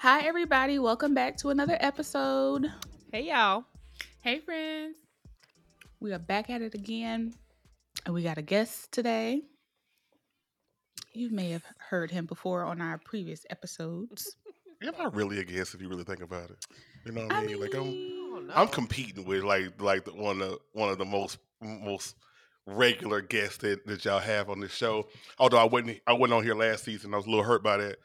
Hi, everybody. Welcome back to another episode. Hey, y'all. Hey, friends. We are back at it again, and we got a guest today. You may have heard him before on our previous episodes. You're not really a guest if you really think about it. You know what I I mean? like I'm, mean, I'm competing with like like the, one of one of the most most regular guests that, that y'all have on this show. Although I wasn't I wasn't on here last season, I was a little hurt by that.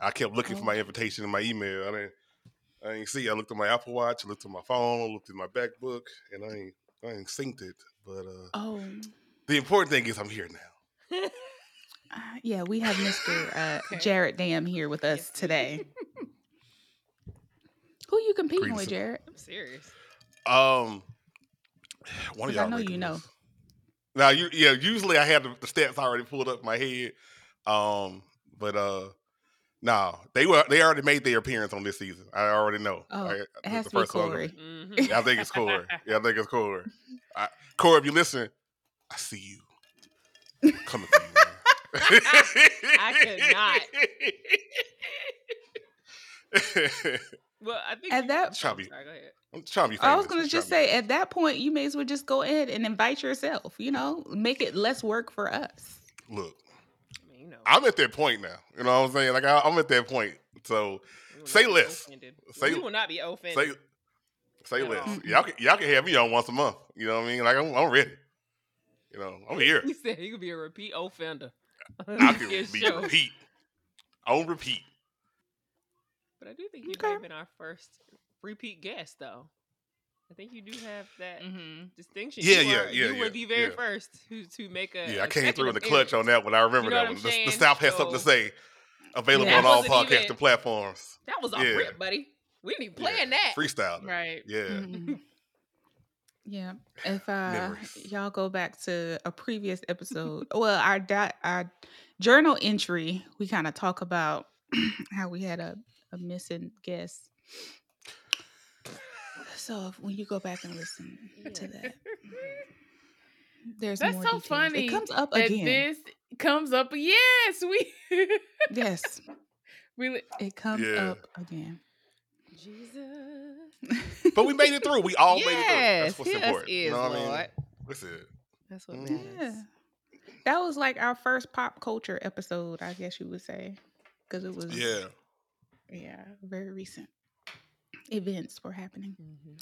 I kept looking for my invitation in my email. I didn't I didn't see. I looked at my Apple Watch, I looked at my phone, looked at my MacBook, and I ain't I ain't synced it. But uh, oh, the important thing is I'm here now. uh, yeah, we have Mr. Uh, Okay. Jarratt DAMN here with us today. Who you competing Greetings. with, Jarratt? I'm serious. Um, one 'Cause of I y'all. know you know. regulars. Now, you yeah. Usually, I had the, the stats already pulled up in my head. Um, but uh, no, they were they already made their appearance on this season. I already know. Oh, I, It the has to be first one. Corey. Mhm. Yeah, I think it's Corey. Yeah, I think it's Corey. I, Corey, if you listen, I see you coming for you. Man. I Well, I think At you- that- Try to be- Sorry, go ahead. I'm trying to be. I was gonna I'm just to say, at that point, you may as well just go ahead and invite yourself. You know, make it less work for us. look. I mean, you know. I'm at that point now. You know what I'm saying? Like I, I'm at that point. So we will say less. offended. Say- we will not be offended. say say At less. Y'all can y'all can have me on once a month. You know what I mean? Like I'm, I'm ready. You know, I'm here. He said he could be a repeat offender. I can His be show. repeat. On repeat. But I do think you Okay. may have been our first repeat guest, though. I think you do have that Mm-hmm. distinction. Yeah, you yeah, are- yeah, You yeah, were the very yeah. first who to make a. Yeah, I came through in the clutch on that one. I remember You know that one. The, the saying? South has something to say. Available on all Wasn't even- platforms. That was a Yeah. rip, buddy. We didn't even plan Yeah. that. Freestyle. Right. Yeah. Mhm. Yeah. If uh, y'all go back to a previous episode, well, our di- our journal entry, we kind of talk about how we had a, a missing guest. So if, when you go back and listen to that, there's That's more so details. funny It comes up That again. this comes up. Yes, we. yes, we. it comes Yeah. up again. Jesus. But we made it through. We all made it through. yes, That's what's yes, important. is you know what I Lord. mean? That's it. That's what Mm. matters. Yeah. That was like our first pop culture episode, I guess you would say. Because it was Yeah. yeah, very recent. Events were happening. Mhm,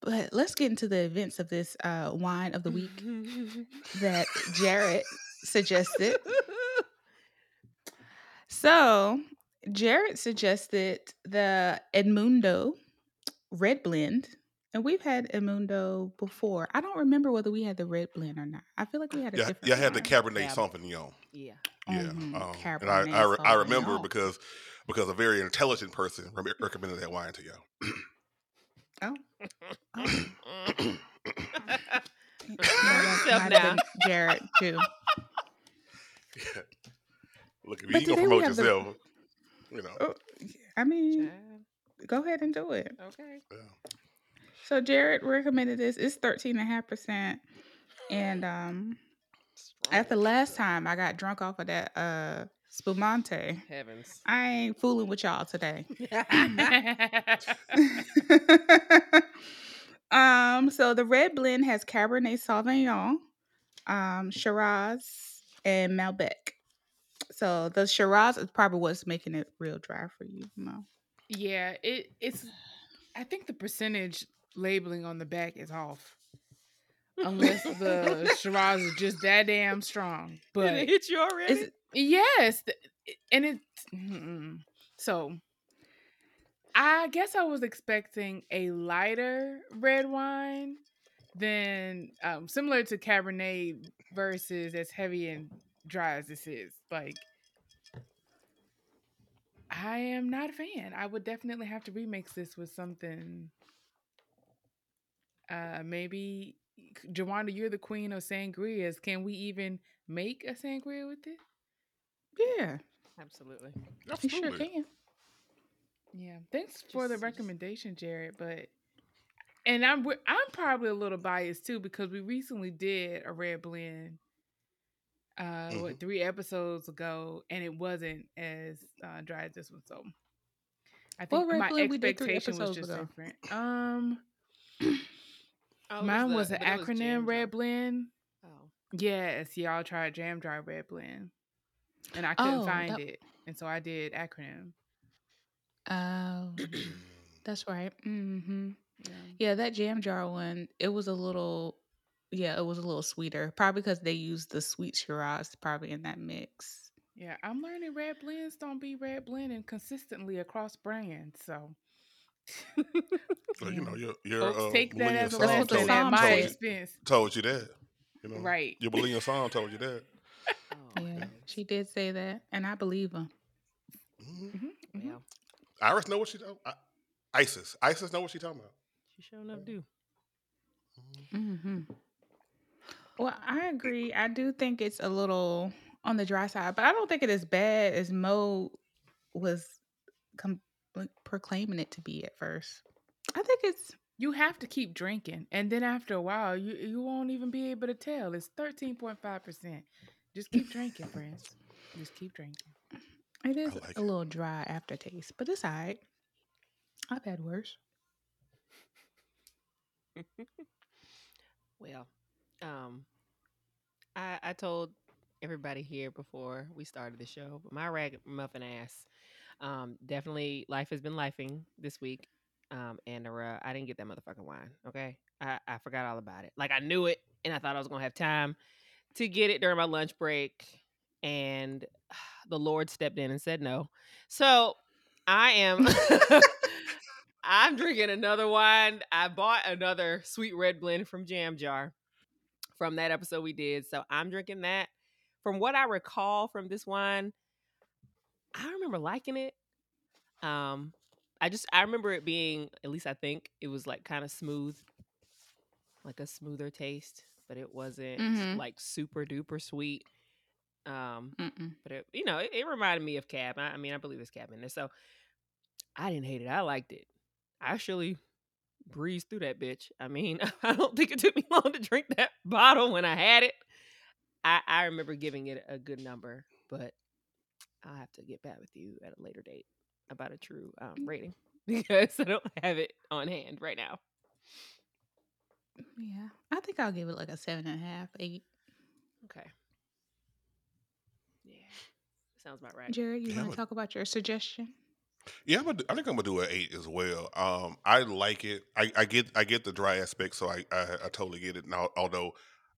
But let's get into the events of this uh wine of the week that Jarratt suggested. So Jarratt suggested the Edmundo red blend. And we've had Edmundo before. I don't remember whether we had the red blend or not. I feel like we had a Yeah, different yeah, I had the one. Cabernet Cab- Sauvignon. yeah. Yeah, Mhm, um, and I I, I remember because because a very intelligent person recommended that wine to y'all. Oh, oh. You know, Hurt that yourself now. Jarratt too. Yeah. Look at But me, you today gonna promote have the- yourself. You know. Oh, I mean, Child, go ahead and do it. Okay. Yeah. So Jarratt recommended this. It's thirteen and a half percent. And um at the last time I got drunk off of that uh Spumante, Heavens. I ain't fooling with y'all today. um, so the red blend has Cabernet Sauvignon, um, Shiraz, and Malbec. So the Shiraz is probably what's making it real dry for you. No. Yeah. It. It's. I think the percentage labeling on the back is off. Unless the Shiraz is just that damn strong. But it hit you already? Yes, and it. So, I guess I was expecting a lighter red wine than um, similar to Cabernet versus as heavy and dry as this is. Like, I am not a fan. I would definitely have to remix this with something. Uh, maybe Jawanda, you're the queen of sangrias. Can we even make a sangria with it? Yeah, Absolutely. you sure Absolutely. can. Yeah. Thanks for the Just- just- recommendation, Jarratt. But and I'm wi- I'm probably a little biased too because we recently did a red blend. Uh, what three episodes ago, and it wasn't as uh, dry as this one. So I What think red my blend we did three expectation was episodes just ago? different. Um, Oh, it mine the- was an but it was acronym Jam red blend. Oh. Yes, y'all tried Jam Dry Red Blend, and I couldn't Oh, find that- it, and so I did acronym. Oh, that's right. Mm-hmm. Yeah. Yeah, that jam jar one, it was a little, yeah, it was a little sweeter. Probably because they used the sweet Shiraz probably in that mix. Yeah, I'm learning red blends don't be red blending consistently across brands. So Well, you know, your your folks uh, take that as a That's song what the lesson told, at song my said. told, you, expense. told you that. You know, Right. Your Millennium song told you that. Oh, Yeah, goodness. she did say that, and I believe her. Mhm. Mhm, mhm. Yeah, Iris know what she talking. Isis, Isis know what she talking about. she sure enough do. Mm-hmm. Well, I agree. I do think it's a little on the dry side, but I don't think it is bad as Mo was com- like, proclaiming it to be at first. I think it's You have to keep drinking, and then after a while, you you won't even be able to tell. It's thirteen point five percent. Just keep drinking, friends. Just keep drinking. it is like a it. little dry aftertaste, but it's alright. I've had worse. Well, um, I I told everybody here before we started the show, but my ragamuffin ass, um, definitely life has been lifing this week. Um, and uh, I didn't get that motherfucking wine. Okay, I I forgot all about it. Like I knew it, and I thought I was gonna have time to get it during my lunch break, and the Lord stepped in and said no. So I am. I'm drinking another wine. I bought another sweet red blend from Jam Jar from that episode we did. So I'm drinking that. From what I recall from this wine, I remember liking it. Um, I just I remember it being at least I think it was like kind of smooth, like a smoother taste, but it wasn't Mhm. like super duper sweet. Um, Mm-mm. but it, you know, it, it reminded me of Cab. I, I mean, I believe it's Cab in there, so I didn't hate it. I liked it. I actually breezed through that bitch. I mean, I don't think it took me long to drink that bottle when I had it. I, I remember giving it a good number, but I'll have to get back with you at a later date about a true um, rating because I don't have it on hand right now. Yeah, I think I'll give it like a seven and a half, eight. Okay. Yeah, sounds about right. Jarratt, you Yeah, want to talk about your suggestion? Yeah, I'm gonna, I think I'm gonna do an eight as well. Um, I like it. I, I get I get the dry aspect, so I I, I totally get it. Now, although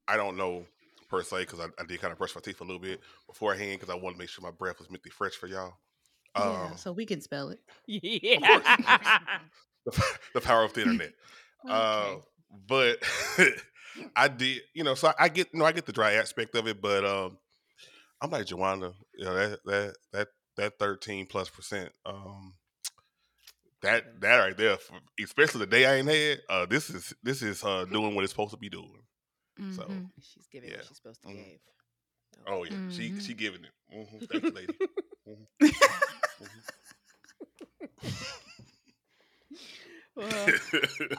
I don't know per se because I, I did kind of brush my teeth a little bit beforehand because I wanted to make sure my breath was minty fresh for y'all. yeah, Um, so we can spell it. Yeah. the, the power of the internet. Uh, Okay. But I did, you know, so I get, you know, I get the dry aspect of it, but um, I'm like Jawanda, you know, that that that that 13 plus percent, um, that that right there, for, especially the day I ain't had, uh, this is this is uh doing what it's supposed to be doing. So, Mhm. She's giving Yeah. what she's supposed to Mhm. give. oh yeah, she Mhm. she giving it. hmm Thank you, lady. Well.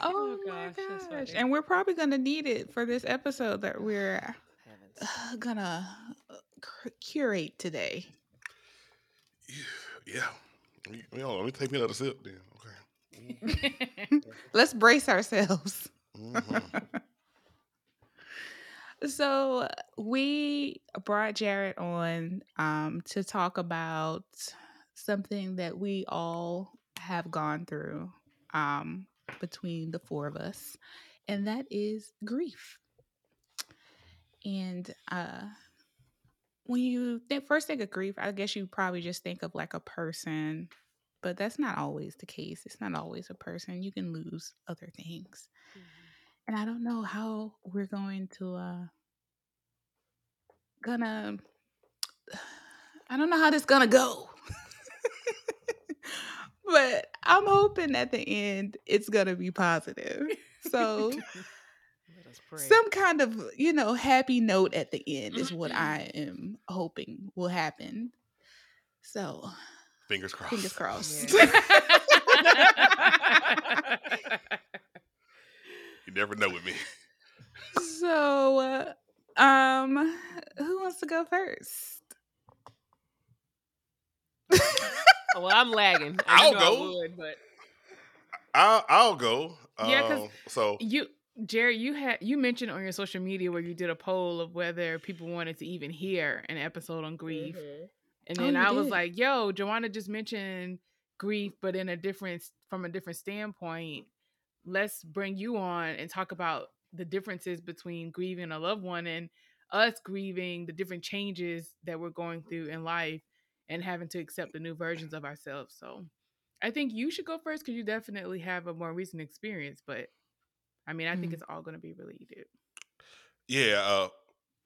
Oh, Oh, my gosh, that's gosh. And we're probably going to need it for this episode that we're uh, going to curate today. yeah. You know, let me take me another sip then. Okay. Let's brace ourselves. Mhm. So we brought Jarratt on um, to talk about something that we all have gone through um, between the four of us, and that is grief. And uh, when you think, first think of grief, I guess you probably just think of like a person, but that's not always the case. It's not always a person. You can lose other things and I don't know how we're going to uh gonna I don't know how this gonna go. But I'm hoping at the end it's gonna be positive. So Let us pray. some kind of you know happy note at the end is what I am hoping will happen. So Fingers crossed. fingers crossed. You never know with me. so uh, um who wants to go first? well, I'm lagging. I I'll go. I would, but I'll I'll go. Yeah, 'cause Um, so you Jerry, you had you mentioned on your social media where you did a poll of whether people wanted to even hear an episode on grief. And Oh, then you I was did? like, yo, Jawanda just mentioned grief, but in a different from a different standpoint. Let's bring you on and talk about the differences between grieving a loved one and us grieving the different changes that we're going through in life and having to accept the new versions of ourselves. So I think you should go first because you definitely have a more recent experience. But I mean, I think Mhm. it's all going to be related. yeah, uh,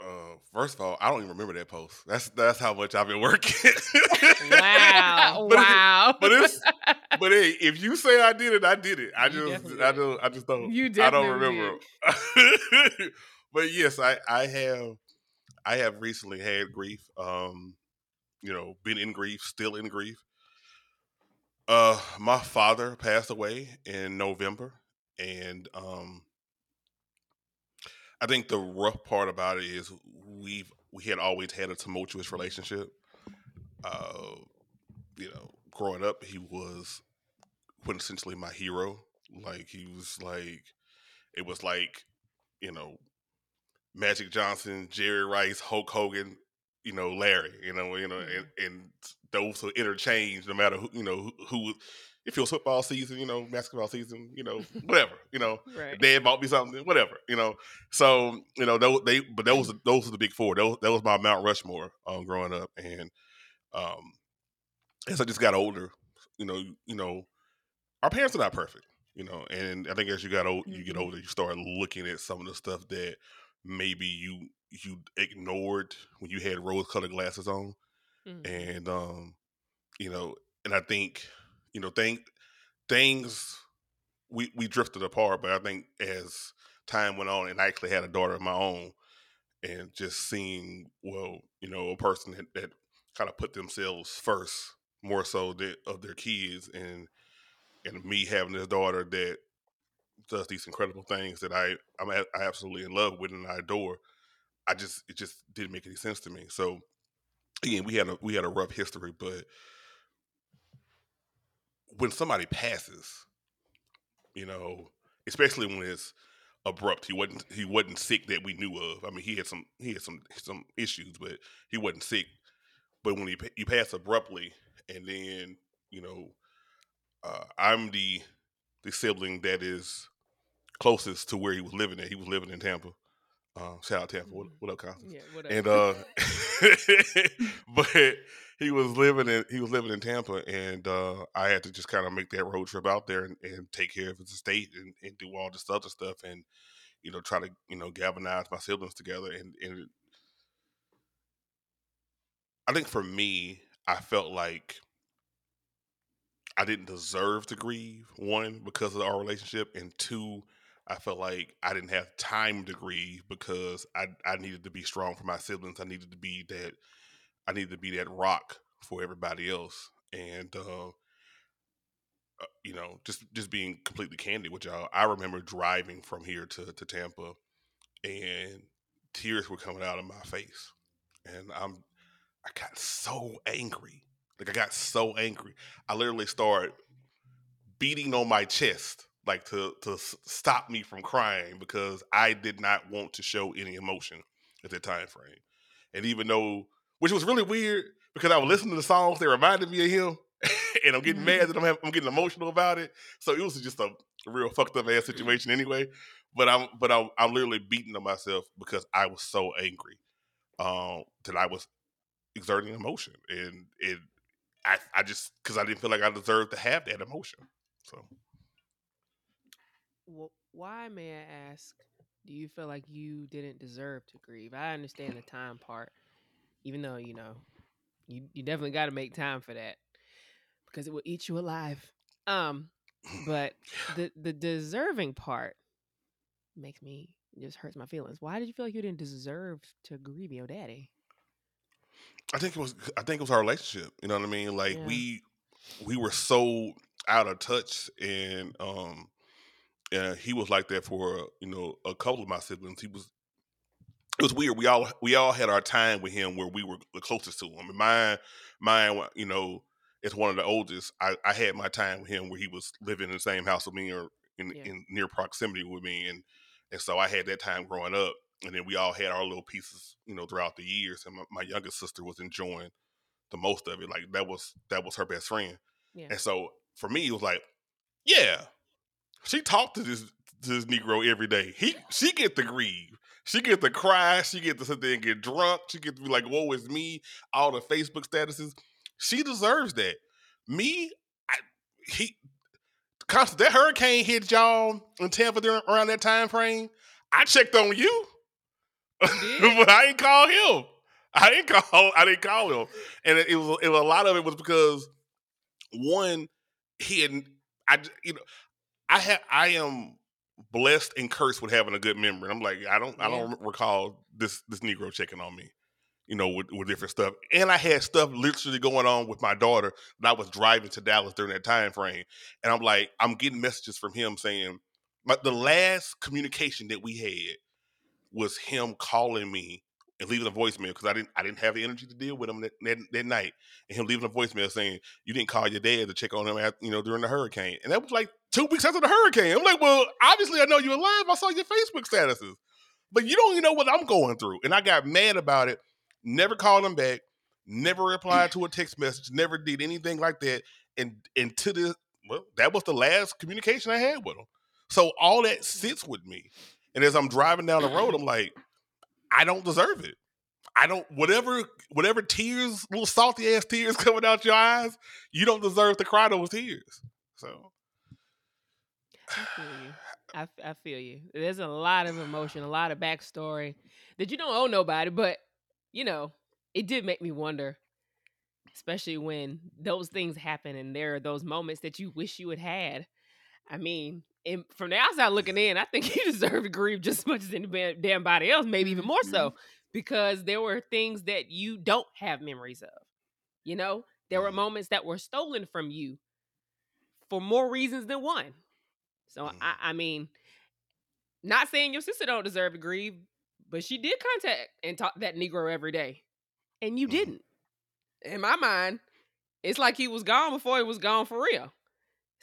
uh, first of all, I don't even remember that post. That's that's how much I've been working. Wow. But it's- wow. but it's but hey, if you say I did it, I did it. I You just I don't I just don't You did I don't remember. but yes, I I have I have recently had grief. Um, you know, been in grief, still in grief. Uh, my father passed away in November, and um, I think the rough part about it is we've we had always had a tumultuous relationship. Uh, you know, growing up, he was quintessentially my hero. Like he was like, it was like, you know, Magic Johnson, Jerry Rice, Hulk Hogan, you know, Larry, you know, you know, and, and those who interchange no matter who, you know, who, who if it was football season, you know, basketball season, you know, whatever, you know, right. dad bought me something, whatever, you know. So you know, those they, but those those are the big four. Those that was my Mount Rushmore um, growing up, and um, as I just got older, you know, you know, our parents are not perfect, you know, and I think as you got old, you get Mhm. older, you start looking at some of the stuff that maybe you you ignored when you had rose colored glasses on, Mhm. and um, you know, and I think you know, thing things we we drifted apart, but I think as time went on, and I actually had a daughter of my own, and just seeing well, you know, a person that, that kind of put themselves first more so that of their kids, and and me having this daughter that does these incredible things that I I'm a- I absolutely in love with and I adore. I just it just didn't make any sense to me. So again, we had a we had a rough history, but when somebody passes, you know, especially when it's abrupt. He wasn't he wasn't sick that we knew of. I mean, he had some he had some some issues, but he wasn't sick. But when he you pass abruptly, and then you know, uh, I'm the the sibling that is closest to where he was living at. He was living in Tampa. Uh, shout out Tampa. What, what up, Constance? Yeah, whatever. and uh but he was living in he was living in Tampa and uh I had to just kind of make that road trip out there and, and take care of his estate and, and do all this other stuff and you know try to you know galvanize my siblings together and and I think for me I felt like I didn't deserve to grieve one because of our relationship and two I felt like I didn't have time to grieve because I I needed to be strong for my siblings. I needed to be that I needed to be that rock for everybody else. And uh, uh, you know, just just being completely candid with y'all, I remember driving from here to to Tampa, and tears were coming out of my face, and I'm I got so angry. Like I got so angry. I literally started beating on my chest like to to stop me from crying because I did not want to show any emotion at that time frame. And even though which was really weird because I was listening to the songs that reminded me of him and I'm getting Mhm. mad that I'm having, I'm getting emotional about it. So it was just a real fucked up ass situation anyway. But I'm but I'm, I'm literally beating on myself because I was so angry um, that I was exerting emotion and it I, I just because I didn't feel like I deserved to have that emotion. So Wh- why may I ask? Do you feel like you didn't deserve to grieve? I understand the time part, even though you know you you definitely got to make time for that because it will eat you alive. Um, but the the deserving part makes me just hurts my feelings. Why did you feel like you didn't deserve to grieve your daddy? I think it was I think it was our relationship. You know what I mean? Like Yeah. we we were so out of touch and um and he was like that for uh, you know a couple of my siblings. He was it was weird. We all we all had our time with him where we were the closest to him. Mean, mine mine you know as one of the oldest. I, I had my time with him where he was living in the same house with me or in, Yeah. in near proximity with me and and so I had that time growing up. And then we all had our little pieces, you know, throughout the years. And my, my youngest sister was enjoying the most of it. Like that was that was her best friend. Yeah. And so for me, it was like, yeah, she talked to this to this Negro every day. He she get to grieve. She get to cry. She get to sit there and get drunk. She get to be like, "Woe is me!" All the Facebook statuses. She deserves that. Me, I, he, that hurricane hit y'all in Tampa during around that time frame. I checked on you, but I didn't call him. I didn't call. I didn't call him, and it, it was it was a lot of it was because one he had I you know I have I am blessed and cursed with having a good memory. I'm like I don't I don't recall this this Negro checking on me, you know, with, with different stuff. And I had stuff literally going on with my daughter that I was driving to Dallas during that time frame, and I'm like I'm getting messages from him saying, but the last communication that we had was him calling me and leaving a voicemail because I didn't I didn't have the energy to deal with him that, that, that night, and him leaving a voicemail saying you didn't call your dad to check on him at you know during the hurricane, and that was like two weeks after the hurricane. I'm like, well, obviously I know you're alive. I saw your Facebook statuses, but you don't even know what I'm going through, and I got mad about it. Never called him back. Never replied to a text message. Never did anything like that. And and to this, well, that was the last communication I had with him. So all that sits with me. And as I'm driving down the road, mm-hmm. I'm like, I don't deserve it. I don't whatever whatever tears, little salty ass tears coming out your eyes, you don't deserve to cry those tears. So I feel you. I, I feel you. There's a lot of emotion, a lot of backstory that you don't owe nobody, but you know, it did make me wonder, especially when those things happen and there are those moments that you wish you had had. I mean, and from the outside looking in, I think you deserve to grieve just as much as any damn body else, maybe even more so, because there were things that you don't have memories of. You know, there were moments that were stolen from you for more reasons than one. So. I, I mean, not saying your sister don't deserve to grieve, but she did contact and talk that Negro every day, and you Mhm. didn't. In my mind, it's like he was gone before he was gone for real.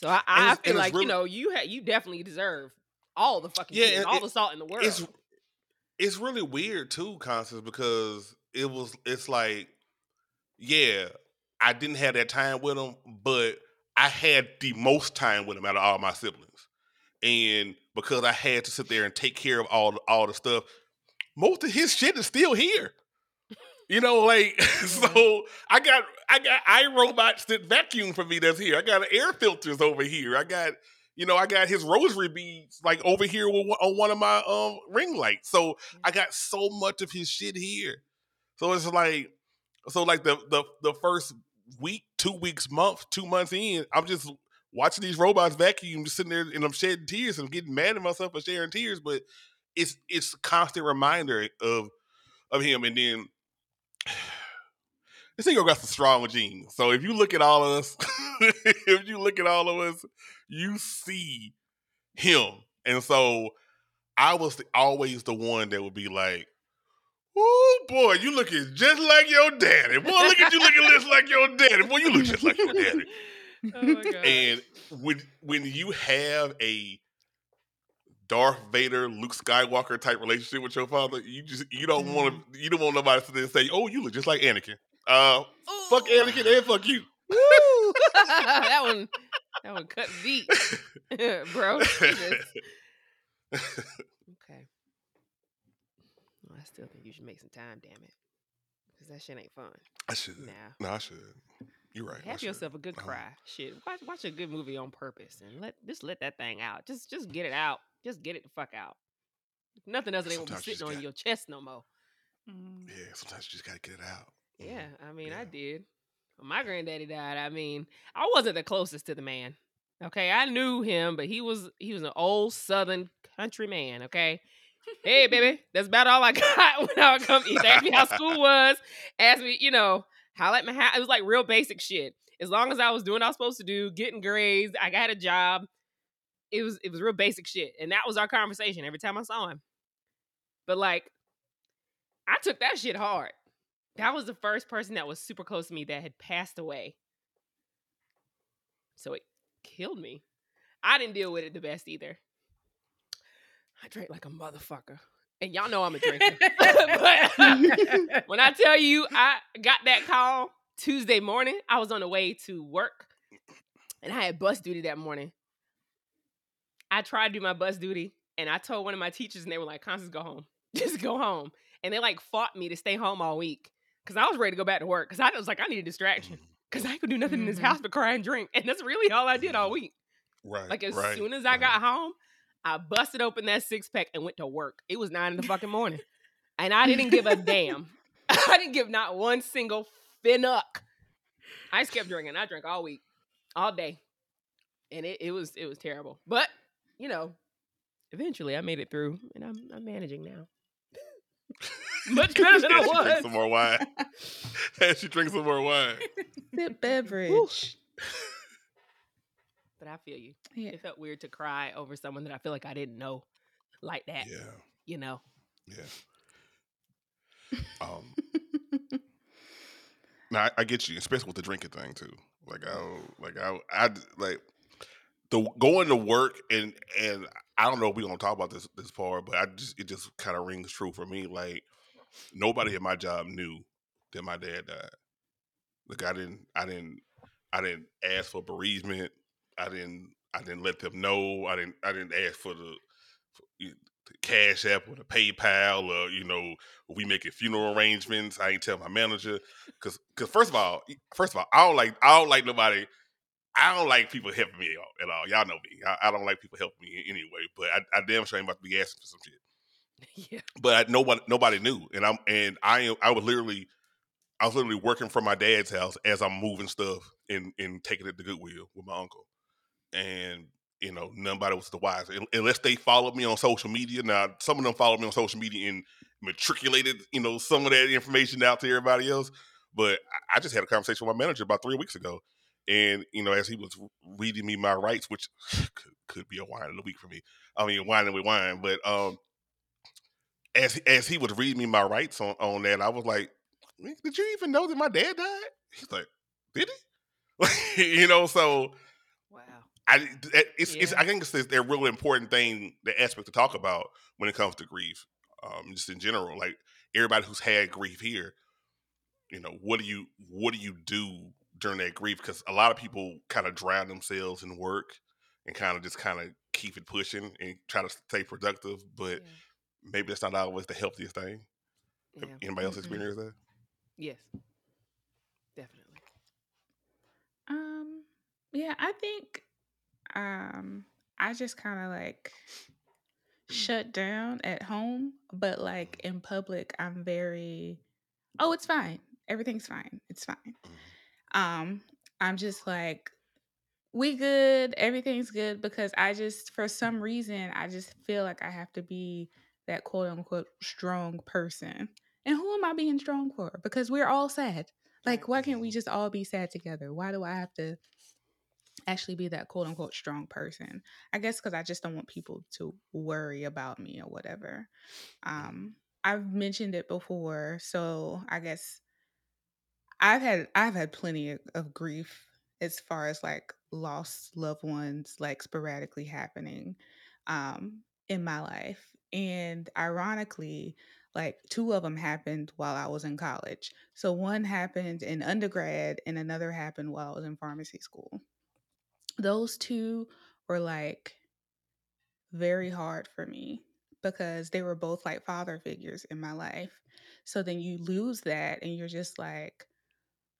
So I, I it's- feel it's like really- you know you ha- you definitely deserve all the fucking Yeah, shit and and all it- the salt in the world. it's it's really weird too, Constance, because it was it's like, yeah, I didn't have that time with him, but I had the most time with him out of all my siblings. And because I had to sit there and take care of all all the stuff, most of his shit is still here. You know, like mm-hmm. so I got I got iRobots that vacuum for me that's here. I got air filters over here. I got you know, I got his rosary beads like over here with, on one of my um ring lights. So I got so much of his shit here. So it's like, so like the the the first week, two weeks, month, two months in, I'm just watching these robots vacuum, just sitting there and I'm shedding tears and getting mad at myself for sharing tears. But it's it's a constant reminder of of him. And then this nigga got some strong genes. So if you look at all of us, if you look at all of us, you see him. And so I was the, always the one that would be like, "Oh boy, you looking just like your daddy. Boy, look at you looking just like your daddy. Boy, you look just like your daddy." oh! And when when you have a Darth Vader, Luke Skywalker type relationship with your father, you just you don't want to mm-hmm. you don't want nobody to sit there and say, "Oh, you look just like Anakin." Uh, fuck Ooh. Anakin and fuck you. Woo! that one, that one cut deep, bro. Okay. Well, I still think you should make some time, damn it, because that shit ain't fun. I should. Nah. No, I should. You're right. Have yourself a good Uh-huh. cry. Shit, watch watch a good movie on purpose and let just let that thing out. Just just get it out. Just get it the fuck out. Nothing else ain't gonna be sitting on got- your chest no more. Mm. Yeah, sometimes you just gotta get it out. Yeah. I mean, I did. When my granddaddy died, I mean, I wasn't the closest to the man. Okay, I knew him, but he was he was an old Southern country man. Okay, hey baby, that's about all I got when I would come. He asked me how school was, asked me, you know, how like my house. It was like real basic shit. As long as I was doing what I was supposed to do, getting grades, I got a job. It was it was real basic shit, and that was our conversation every time I saw him. But like, I took that shit hard. That was the first person that was super close to me that had passed away. So it killed me. I didn't deal with it the best either. I drank like a motherfucker. And y'all know I'm a drinker. but when I tell you I got that call Tuesday morning, I was on the way to work and I had bus duty that morning. I tried to do my bus duty and I told one of my teachers and they were like, Constance, go home. Just go home. And they like fought me to stay home all week because I was ready to go back to work because I was like, I need a distraction because I could do nothing in this Mhm. house but cry and drink. And that's really all I did all week. Right. Like as right, soon as I right. got home, I busted open that six pack and went to work. It was nine in the fucking morning. And I didn't give a damn. I didn't give not one single finnuck. I just kept drinking. I drank all week, all day. And it, it was it was terrible. But, you know, eventually I made it through and I'm I'm managing now. Much better than I As she drinks some more wine. and she drinks some more wine. Sip beverage. But I feel you. Yeah. It felt weird to cry over someone that I feel like I didn't know like that. Yeah. You know. Yeah. Um, now I, I get you, especially with the drinking thing too. Like I, don't- like I, I like the going to work and and I don't know if we're gonna talk about this this part, but I just it just kind of rings true for me. Like nobody at my job knew that my dad died. Like I didn't, I didn't, I didn't ask for bereavement. I didn't, I didn't let them know. I didn't, I didn't ask for the, for, the cash app or the PayPal or you know we making funeral arrangements. I ain't tell my manager because because first of all, first of all, I don't like I don't like nobody. I don't like people helping me at all. Y'all know me. I, I don't like people helping me anyway. But I, I damn sure ain't about to be asking for some shit yeah. but I, nobody nobody knew, and I'm and I am I was literally I was literally working from my dad's house as I'm moving stuff and and taking it to Goodwill with my uncle, and you know nobody was the wiser unless they followed me on social media. Now some of them followed me on social media and matriculated you know some of that information out to everybody else, but I- I just had a conversation with my manager about three weeks ago. And you know, as he was reading me my rights, which could, could be a wine of the week for me. I mean, whining with wine, but um, as as he would read me my rights on on that, I was like, "Did you even know that my dad died?" He's like, "Did he?" you know, so Wow. I it's, it's I think it's a real important thing, the aspect to talk about when it comes to grief, um, just in general. Like everybody who's had grief here, you know, what do you what do you do during that grief? Because a lot of people kind of drown themselves in work and kind of just kind of keep it pushing and try to stay productive, but maybe that's not always the healthiest thing. yeah. yeah. Anybody else Mm-mm. experience that? Yes. Definitely. Um, yeah, I think um I just kind of like shut down at home, but like in public, I'm very oh, it's fine. Everything's fine. It's fine. Um, I'm just like we good, everything's good because I just for some reason I just feel like I have to be that quote unquote strong person. And who am I being strong for? Because we're all sad. Like, why can't we just all be sad together? Why do I have to actually be that quote unquote strong person? I guess because I just don't want people to worry about me or whatever. Um, I've mentioned it before, so I guess I've had I've had plenty of, grief as far as like lost loved ones like sporadically happening um in my life and ironically like two of them happened while I was in college. So one happened in undergrad and another happened while I was in pharmacy school. Those two were like very hard for me because they were both like father figures in my life. So then you lose that and you're just like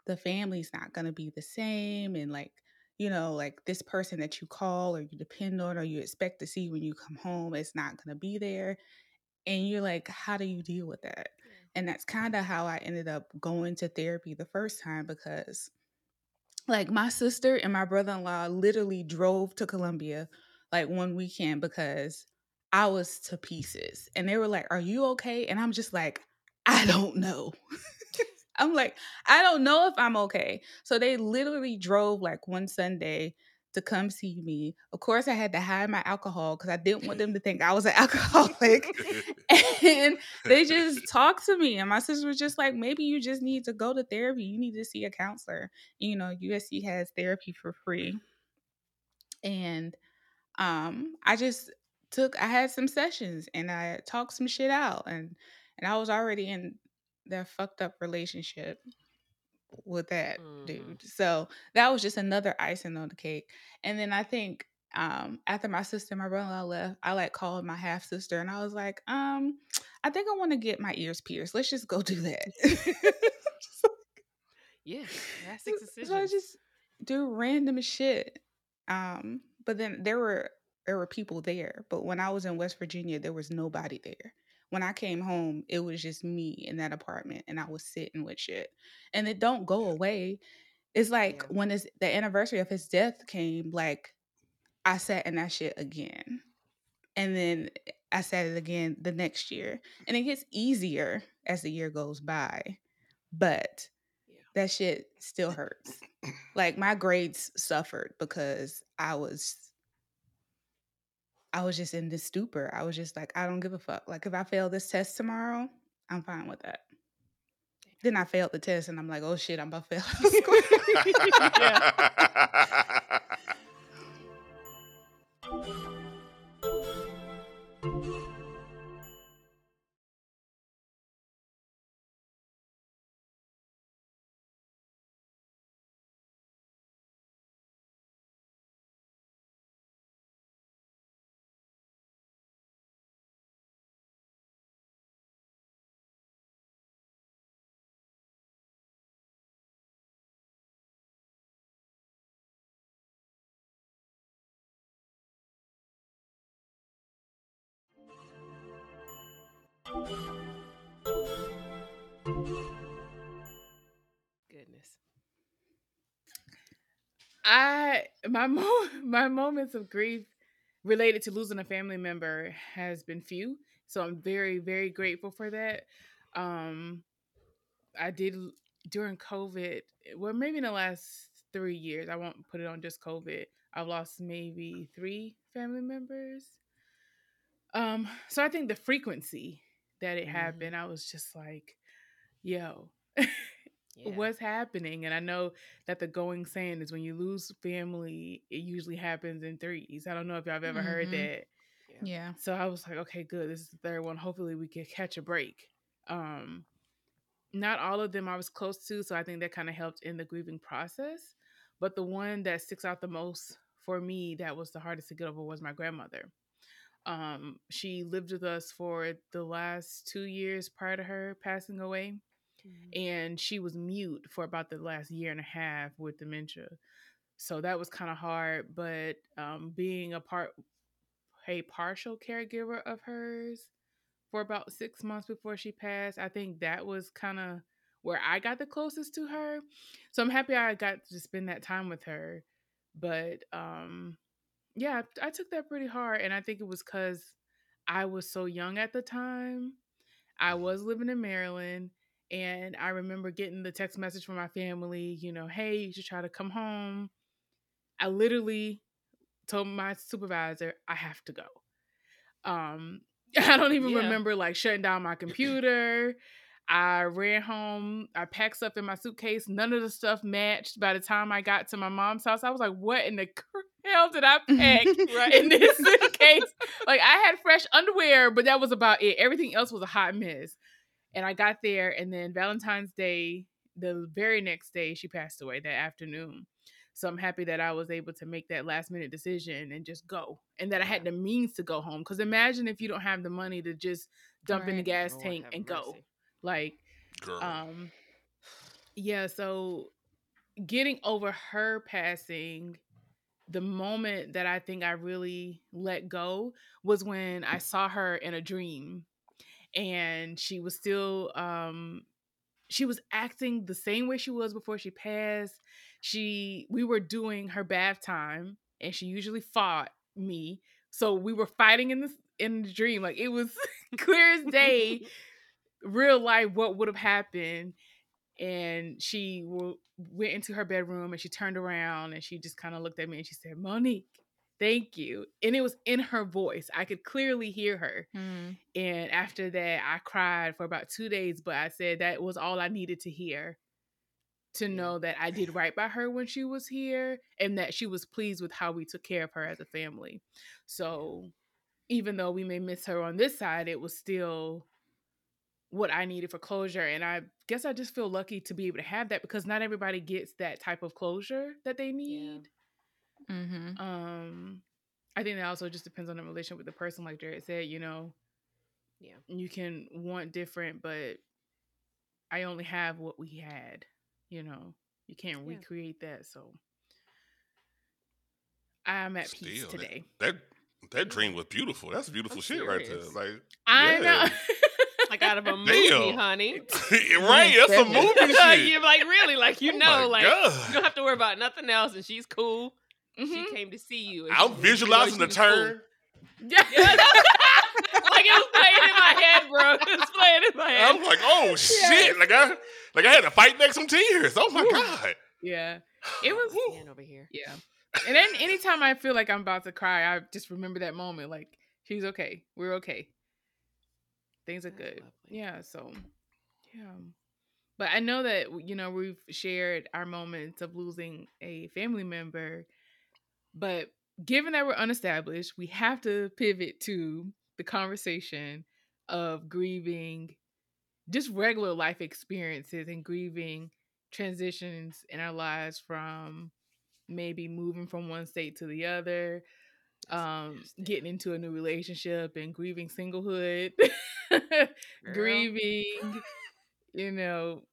the family's not going to be the same and like you know like this person that you call or you depend on or you expect to see when you come home is not going to be there and you're like how do you deal with that and that's kind of how i ended up going to therapy the first time because like my sister and my brother-in-law literally drove to Columbia like one weekend because I was to pieces. And they were like, Are you okay? And I'm just like, I don't know. I'm like, I don't know if I'm okay. So they literally drove like one Sunday to come see me. Of course, I had to hide my alcohol because I didn't want them to think I was an alcoholic. and they just talked to me. And my sister was just like, maybe you just need to go to therapy. You need to see a counselor. You know, USC has therapy for free. And um, I just took I had some sessions and I talked some shit out and and I was already in that fucked up relationship with that Mhm. dude. So that was just another icing on the cake. And then I think um after my sister and my brother-in-law left, I like called my half sister and I was like, um, I think I want to get my ears pierced. Let's just go do that. Yeah, drastic so decisions. I just do random shit. Um, but then there were there were people there. But when I was in West Virginia, there was nobody there. When I came home, it was just me in that apartment and I was sitting with shit. And it don't go away. It's like Yeah. when it's the anniversary of his death came, like I sat in that shit again. And then I sat it again the next year. And it gets easier as the year goes by. But Yeah. that shit still hurts. Like my grades suffered because I was I was just in this stupor. I was just like, I don't give a fuck. Like if I fail this test tomorrow, I'm fine with that. Then I failed the test and I'm like, oh shit, I'm about to fail. school. Goodness. I my mo- my moments of grief related to losing a family member has been few, so I'm very very grateful for that. Um, I did during COVID. Well, maybe in the last three years. I won't put it on just COVID. I've lost maybe three family members. Um, so I think the frequency that it Mhm. happened, I was just like, "Yo, Yeah. what's happening and i know that the going saying is when you lose family it usually happens in threes i don't know if y'all have ever heard Mhm. that yeah. so i was like okay good this is the third one hopefully we can catch a break um not all of them i was close to so i think that kind of helped in the grieving process but the one that sticks out the most for me that was the hardest to get over was my grandmother um she lived with us for the last two years prior to her passing away Mhm. and she was mute for about the last year and a half with dementia. So that was kind of hard, but um, being a part, a partial caregiver of hers for about six months before she passed, I think that was kind of where I got the closest to her. So I'm happy I got to spend that time with her. But um, yeah, I, took that pretty hard, and I think it was because I was so young at the time. I was living in Maryland and I remember getting the text message from my family, you know, hey, you should try to come home. I literally told my supervisor, I have to go. Um, I don't even Yeah. remember like shutting down my computer. I ran home. I packed stuff in my suitcase. None of the stuff matched. By the time I got to my mom's house, I was like, "What in the hell did I pack Right. in this suitcase?" like I had fresh underwear, but that was about it. Everything else was a hot mess. And I got there, and then Valentine's Day, the very next day, she passed away that afternoon. So I'm happy that I was able to make that last minute decision and just go, and that I had the means to go home. Because imagine if you don't have the money to just dump in the gas Lord tank and go. Like, Girl. um, yeah. So getting over her passing, the moment that I think I really let go was when I saw her in a dream, and she was still um she was acting the same way she was before she passed. She we were doing her bath time and she usually fought me. So we were fighting in this in the dream. Like it was clear as day, real life what would have happened. And she w- went into her bedroom and she turned around and she just kind of looked at me and she said, Monique, thank you. And it was in her voice. I could clearly hear her. Mm. And after that, I cried for about two days, but I said that was all I needed to hear to know that I did right by her when she was here and that she was pleased with how we took care of her as a family. So even though we may miss her on this side, it was still what I needed for closure. And I guess I just feel lucky to be able to have that because not everybody gets that type of closure that they need. Mm-hmm. Um, I think that also just depends on the relationship with the person, like Jarratt said. You know, Yeah. you can want different, but I only have what we had. You know, you can't Yeah. recreate that. So I'm at peace Still, that- today. That that dream was beautiful. That's beautiful I'm shit right there. Like I know. yeah. Like out of a movie, Damn. honey. right, that's a movie shit. You're like really like you Oh know like God. you don't have to worry about nothing else, and she's cool. Mhm. She came to see you. I'm she- you know visualizing the was cool. turn. Yeah. Yeah, like it was playing in my head, bro. It was playing in my head. I'm like, oh shit! Like I, like I had to fight back some tears. Oh my god! yeah. It was. Man over here. Yeah. And then anytime I feel like I'm about to cry, I just remember that moment. Like, she's okay. We're okay. Things are That's good. lovely. Yeah. So, yeah. But I know that, you know, we've shared our moments of losing a family member. But given that we're unestablished, we have to pivot to the conversation of grieving just regular life experiences and grieving transitions in our lives from maybe moving from one state to the other um getting into a new relationship and grieving singlehood grieving you know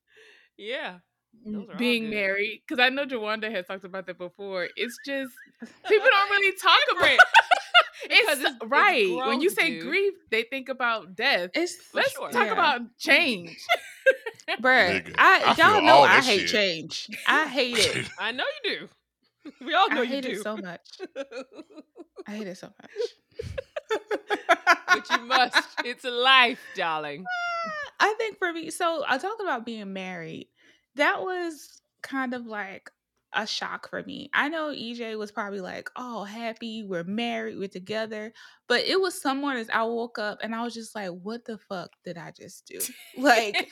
Yeah. m- Those are all being married because i know Jawanda has talked about that before it's just people don't really talk about it. Because it's, it's- it's right when you say dude. grief they think about death It's let's sure. talk Yeah. about change bruh. I, I y'all know I hate shit. change. I hate it. I know you do. We all know I you hate do. it so much. I hate it so much. but you must. It's a life, darling. Ah, I think for me, so I talked about being married. That was kind of like a shock for me. I know EJ was probably like, "Oh, happy, we're married, we're together," but it was some mornings I woke up and I was just like, "What the fuck did I just do?" Like,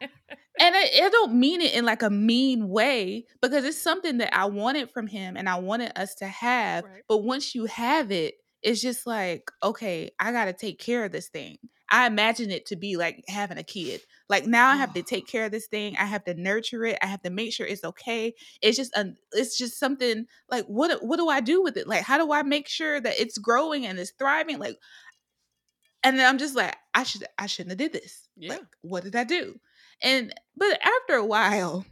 and I, I don't mean it in like a mean way because it's something that I wanted from him and I wanted us to have. Right. But once you have it, it's just like, okay, I got to take care of this thing. I imagine it to be like having a kid. Like now I have to take care of this thing. I have to nurture it. I have to make sure it's okay. It's just a, it's just something like what what do I do with it? Like how do I make sure that it's growing and it's thriving? Like and then I'm just like I should I shouldn't have did this. Yeah. Like what did I do? And but after a while,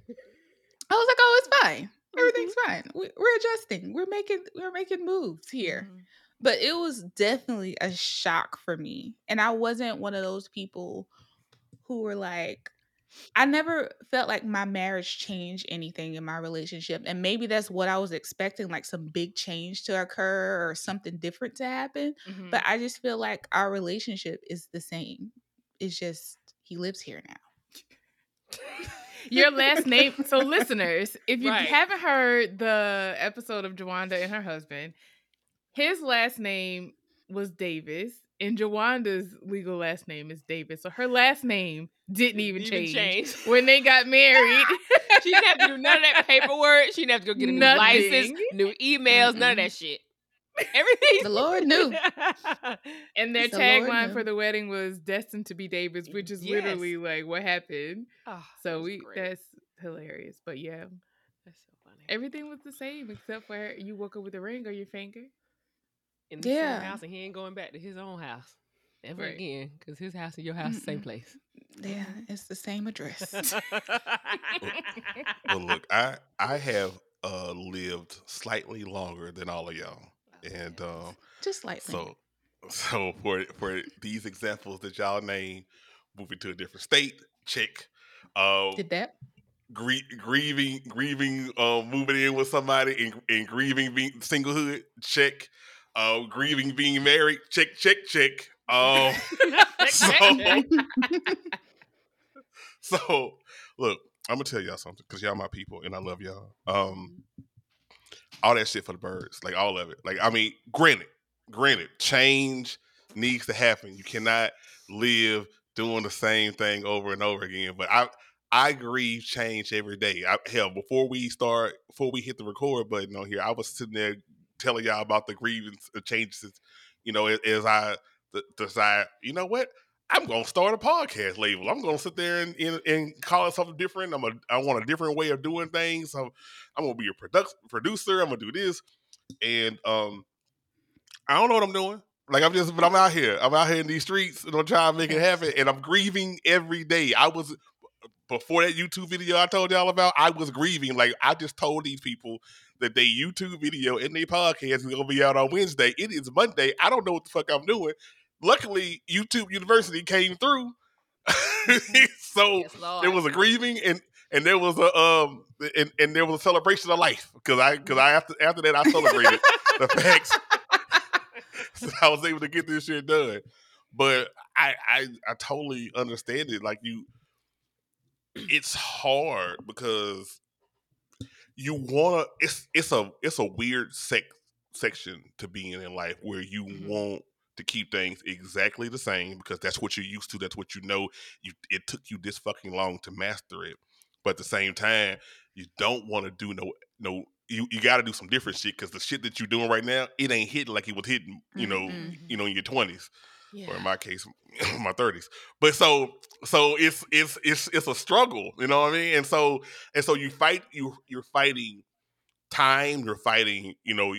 I was like, oh, it's fine. Everything's fine. We, we're adjusting. We're making we're making moves here. Mhm. But it was definitely a shock for me, and I wasn't one of those people who were like. I never felt like my marriage changed anything in my relationship. And maybe that's what I was expecting like some big change to occur or something different to happen. Mhm. But I just feel like our relationship is the same. It's just he lives here now. your last name. So, listeners, if you Right. haven't heard the episode of Jawanda and her husband, his last name was Davis, and Jawanda's legal last name is Davis. So her last name didn't even, Even change, change. when they got married. She didn't have to do none of that paperwork. She didn't have to go get a new license, new emails, none of that shit. Everything. The Lord knew. and their The tagline for the wedding was "Destined to be Davis," which is literally like what happened. Oh, So was we great. that's hilarious. But yeah, That's so funny. everything was the same except for you woke up with a ring on your finger. In the same Yeah. house, and he ain't going back to his own house ever Right. again because his house and your house, the same Mm-mm. place. Yeah, it's the same address. Well, look, I I have uh lived slightly longer than all of y'all, and um, Just slightly. so so for for these examples that y'all name, moving to a different state, check. Uh, Did that? grie- grieving, grieving, um, moving in with somebody, and, and grieving being singlehood. Check. Uh, grieving being married. Check, check, check. Um, so, so look, I'm gonna tell y'all something because y'all my people and I love y'all. Um, all that shit for the birds, like all of it. Like I mean, granted, granted, change needs to happen. You cannot live doing the same thing over and over again. But I I grieve change every day. I, hell, before we start, before we hit the record button on here, I was sitting there telling y'all about the grievance uh, changes. You know, as, I decide, you know what, I'm gonna start a podcast label. I'm gonna sit there and, and, and call it something different. I'm a I want a different way of doing things. So I'm gonna be a product producer. I'm gonna do this, and um, I don't know what I'm doing. Like I'm just, but I'm out here. I'm out here in these streets, and I'm trying to make it happen. And I'm grieving every day. I was before that YouTube video I told y'all about. I was grieving. Like I just told these people that their YouTube video and their podcast is gonna be out on Wednesday. It is Monday. I don't know what the fuck I'm doing. Luckily, YouTube University came through. so Yes, there was a grieving and and there was a um and, and there was a celebration of life because I because I after after that I celebrated the facts so I was able to get this shit done. But I I I totally understand it. Like you, it's hard because you wanna. It's it's a it's a weird sec section to be in in life where you Mhm. want to keep things exactly the same because that's what you're used to. That's what you know. You it took you this fucking long to master it, but at the same time, you don't want to do no no. You, you got to do some different shit because the shit that you're doing right now, it ain't hitting like it was hitting, you know, Mm-mm. you know, in your twenties Yeah. or in my case, my thirties. But so so it's it's it's it's a struggle, you know what I mean? And so and so you fight you you're fighting time, you're fighting, you know,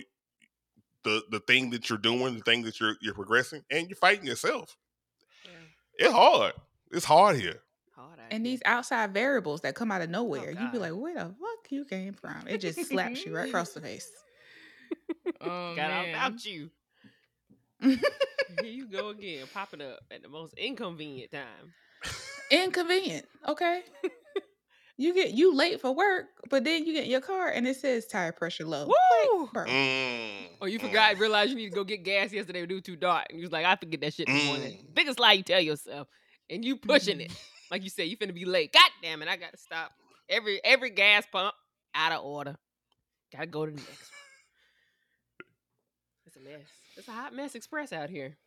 the the thing that you're doing, the thing that you're you're progressing, and you're fighting yourself. Yeah. It's hard. It's hard here. Hard And here. these outside variables that come out of oh, nowhere, you'd be like, "Where the fuck you came from?" It just slaps you right across the face. Oh, got all man. about you. Here you go again, popping up at the most inconvenient time. Inconvenient. Okay. you get you late for work, but then you get in your car and it says tire pressure low. Woo! Like. Mm, Or you mm. forgot, realized you need to go get gas yesterday, but it was too dark. And you was like, I forget that shit in the morning. Mm. Biggest lie you tell yourself. And you pushing it. Like you said, you finna be late. God damn it, I gotta stop. Every every gas pump out of order. Gotta go to the next one. It's a mess. It's a hot mess express out here.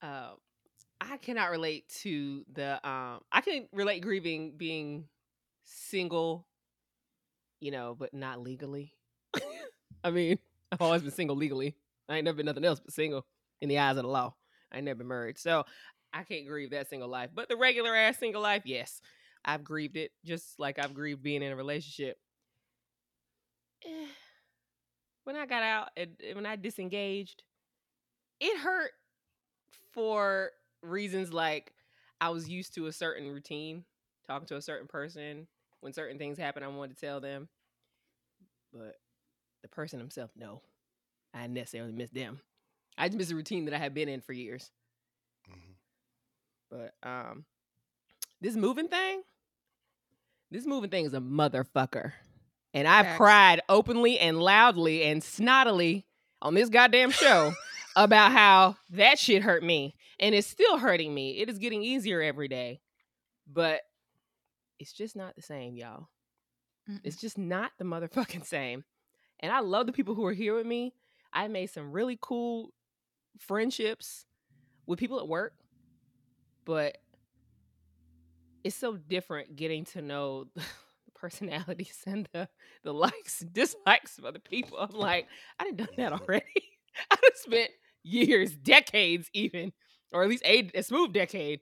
Uh, I cannot relate to the um I can relate grieving being single, you know, but not legally. I mean, I've always been single legally. I ain't never been nothing else but single in the eyes of the law. I ain't never been married. So I can't grieve that single life. But the regular ass single life, yes. I've grieved it just like I've grieved being in a relationship. When I got out and when I disengaged, it hurt for reasons like I was used to a certain routine, talking to a certain person. When certain things happen, I wanted to tell them. But the person himself, no. I necessarily miss them. I just miss a routine that I had been in for years. Mhm. But um this moving thing, this moving thing is a motherfucker. And I've Facts. cried openly and loudly and snottily on this goddamn show about how that shit hurt me. And it's still hurting me. It is getting easier every day. But it's just not the same, y'all. Mm-mm. It's just not the motherfucking same. And I love the people who are here with me. I made some really cool friendships with people at work, but it's so different getting to know personalities and the, the likes and dislikes of other people. I'm like, I done done that already. I done spent years, decades even, or at least a, a smooth decade,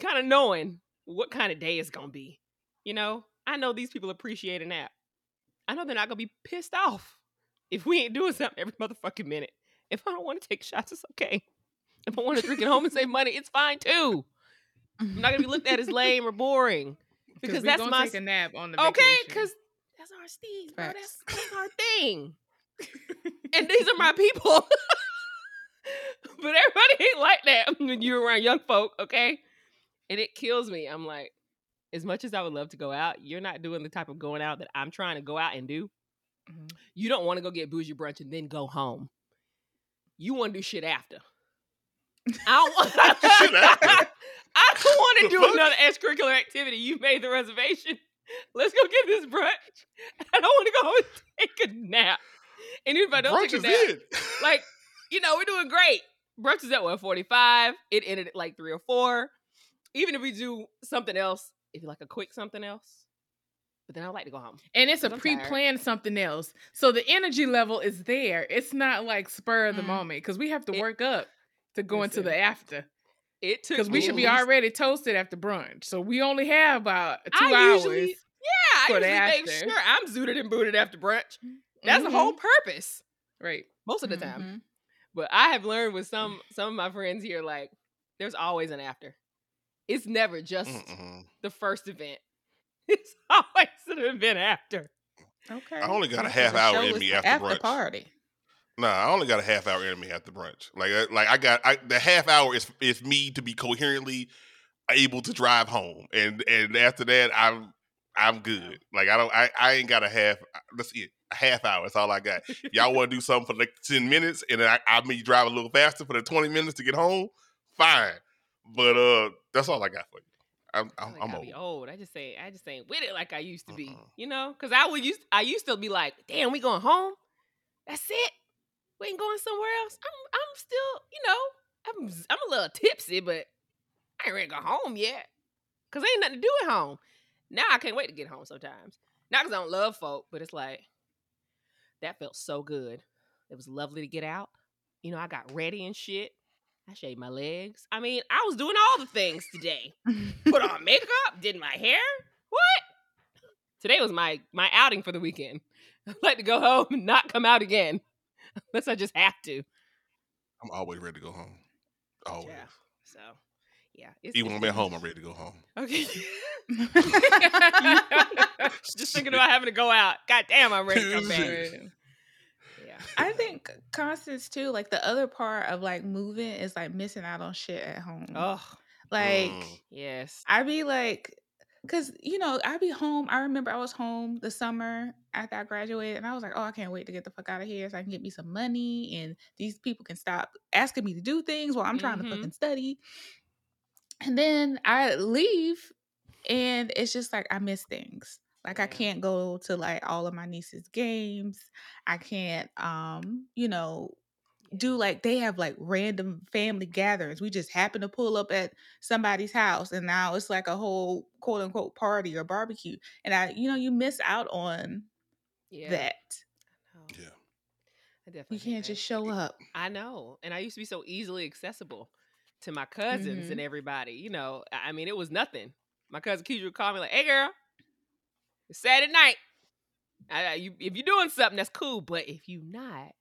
kind of knowing what kind of day it's gonna be. You know, I know these people appreciate a nap. I know they're not gonna be pissed off if we ain't doing something every motherfucking minute. If I don't want to take shots, it's okay. If I want to drink at home and save money, it's fine too. I'm not gonna be looked at as lame or boring because that's gonna my take a nap on the okay. Because that's our Steve, bro. That's, that's our thing. and these are my people. but everybody ain't like that when you're around young folk, okay? And it kills me. I'm like, as much as I would love to go out, you're not doing the type of going out that I'm trying to go out and do. Mhm. You don't want to go get bougie brunch and then go home. You want to do shit after. I don't want. Shit after? I don't want to do fuck? another extracurricular activity. You made the reservation. Let's go get this brunch. I don't want to go home and take a nap. And if I don't Brunch take a nap, it. like you know, we're doing great. Brunch is at one forty five. It ended at like three or four. Even if we do something else, if you like a quick something else, but then I like to go home. And it's a 'Cause I'm tired. pre-planned something else. So the energy level is there. It's not like spur of the Mm. moment because we have to It- work up to go into the after. It took Because we should be already toasted after brunch. So we only have about two I hours. usually- Yeah, I for the usually make after. sure I'm zooted and booted after brunch. That's the Mhm. whole purpose right. most of the time. Mhm. But I have learned with some some of my friends here, like there's always an after. It's never just Mm-mm. the first event. It's always an event after. Okay. I only got a half hour in me the after brunch. party. Nah, I only got a half hour in me after brunch. Like, I- like I got I, the half hour is is me to be coherently able to drive home, and and after that, I'm I'm good. Like I don't I, I ain't got a half. That's it. A half hour. That's all I got. Y'all want to do something for like ten minutes, and then I, I may drive a little faster for the twenty minutes to get home. Fine, but uh, that's all I got for you. I'm I'm, I'm old. be old. I just say I just ain't with it like I used to be. Uh-uh. You know, because I would used I used to be like, damn, we going home. That's it. We ain't going somewhere else. I'm I'm still, you know, I'm I'm a little tipsy, but I ain't ready to go home yet. Cause ain't nothing to do at home. Now I can't wait to get home sometimes. Not because I don't love folk, but it's like that felt so good. It was lovely to get out. You know, I got ready and shit. I shaved my legs. I mean, I was doing all the things today put on makeup, did my hair. What? Today was my my outing for the weekend. I'd like to go home and not come out again, unless I just have to. I'm always ready to go home. Always. Yeah. So, yeah. It's, Even it's when I'm at home, I'm ready to go home. Okay. just thinking about having to go out. God damn, I'm ready to come back. Yeah. I think Constance too. Like the other part of like moving is like missing out on shit at home. Oh, like Mm. yes. I be like, cause you know i'd be home. I remember I was home the summer after I graduated, and I was like, oh, I can't wait to get the fuck out of here so I can get me some money, and these people can stop asking me to do things while I'm trying Mhm. to fucking study. And then I leave, and it's just like I miss things. Like I can't go to like all of my niece's games. I can't, um, you know, do like they have like random family gatherings. We just happen to pull up at somebody's house and now it's like a whole quote unquote party or barbecue. And I, you know, you miss out on Yeah. that. No, Yeah. I definitely You can't that. just show up. I know. And I used to be so easily accessible to my cousins Mhm. and everybody. You know, I I mean, it was nothing. My cousin Keisha would call me like, hey, girl, it's Saturday night. I, I- you, if you're doing something, that's cool. But if you're not,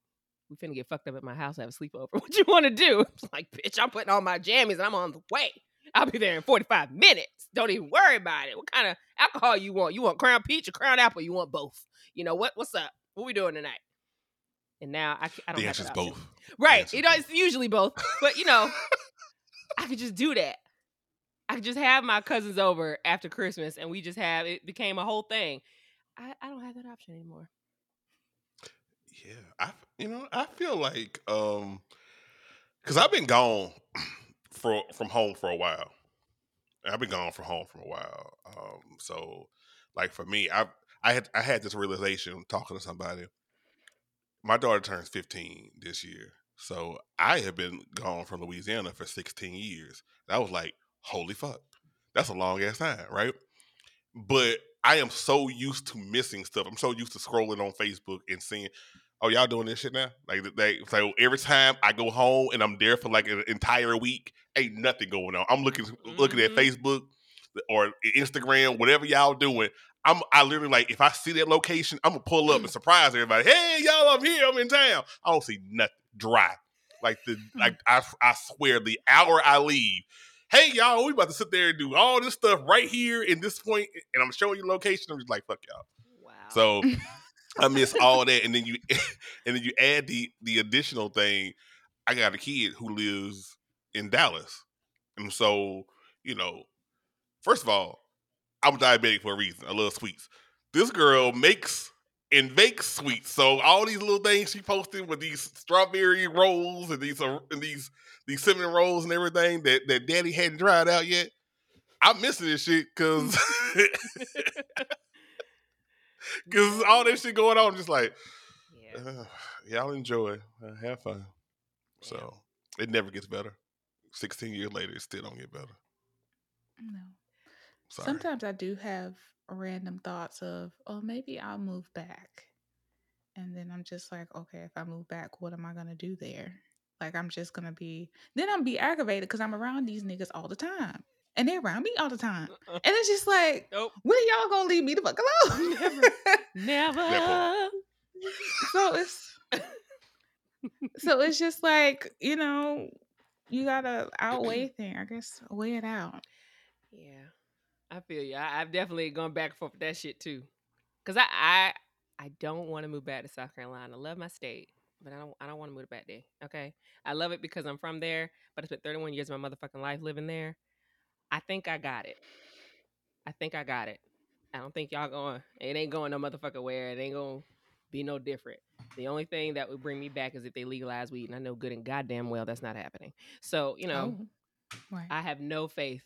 we finna get fucked up at my house, have a sleepover. What you want to do? It's like, bitch, I'm putting on my jammies and I'm on the way. I'll be there in 45 minutes. Don't even worry about it. What kind of alcohol you want? You want crown peach or crown apple? You want both? You know what? What's up? What we doing tonight? And now I, I don't The have answer's both. Right. You know, it's usually both. But you know, I could just do that. I could just have my cousins over after Christmas and we just have it became a whole thing. I, I don't have that option anymore. Yeah, I you know I feel like um because I've been gone for from home for a while. I've been gone from home for a while. Um, so like for me, I I had I had this realization talking to somebody. My daughter turns fifteen this year, so I have been gone from Louisiana for sixteen years. That was like, holy fuck, that's a long ass time, right? But I am so used to missing stuff. I'm so used to scrolling on Facebook and seeing, oh, y'all doing this shit now? Like they so every time I go home and I'm there for like an entire week, ain't nothing going on. I'm looking looking at Mhm. Facebook or Instagram, whatever y'all doing. I'm I literally like if I see that location, I'm gonna pull up and surprise everybody. Hey, y'all, I'm here. I'm in town. I don't see nothing dry. Like the like I I swear the hour I leave. Hey y'all, we about to sit there and do all this stuff right here in this point, and I'm showing you location. I'm just like, fuck y'all. Wow. So I miss all that, and then you and then you add the the additional thing. I got a kid who lives in Dallas, and so you know, first of all, I'm diabetic for a reason. I love sweets. This girl makes and bakes sweets. So all these little things she posted with these strawberry rolls and these uh, and these these cinnamon rolls and everything that that Daddy hadn't dried out yet. I'm missing this shit because because all this shit going on. I'm just like, Yeah. uh, y'all enjoy, uh, have fun. So it never gets better. 16 years later, it still don't get better. No. Sorry. Sometimes I do have random thoughts of, oh, maybe I'll move back. And then I'm just like, okay, if I move back, what am I gonna do there? Like I'm just gonna be then I'm be aggravated because I'm around these niggas all the time. And they're around me all the time. Uh-uh. And it's just like, Nope. when are y'all gonna leave me the fuck alone? Never. Never. so it's so it's just like, you know, you gotta outweigh thing. I guess weigh it out. Yeah, I feel you. I, I've definitely gone back and forth with that shit too. Cause I I, I don't want to move back to South Carolina. I love my state, but I don't I don't want to move back there. Okay, I love it because I'm from there, but I spent 31 years of my motherfucking life living there. I think I got it. I think I got it. I don't think y'all going. It ain't going no motherfucker where. It ain't gonna be no different. The only thing that would bring me back is if they legalize weed, and I know good and goddamn well that's not happening. So you know. Oh, right. I have no faith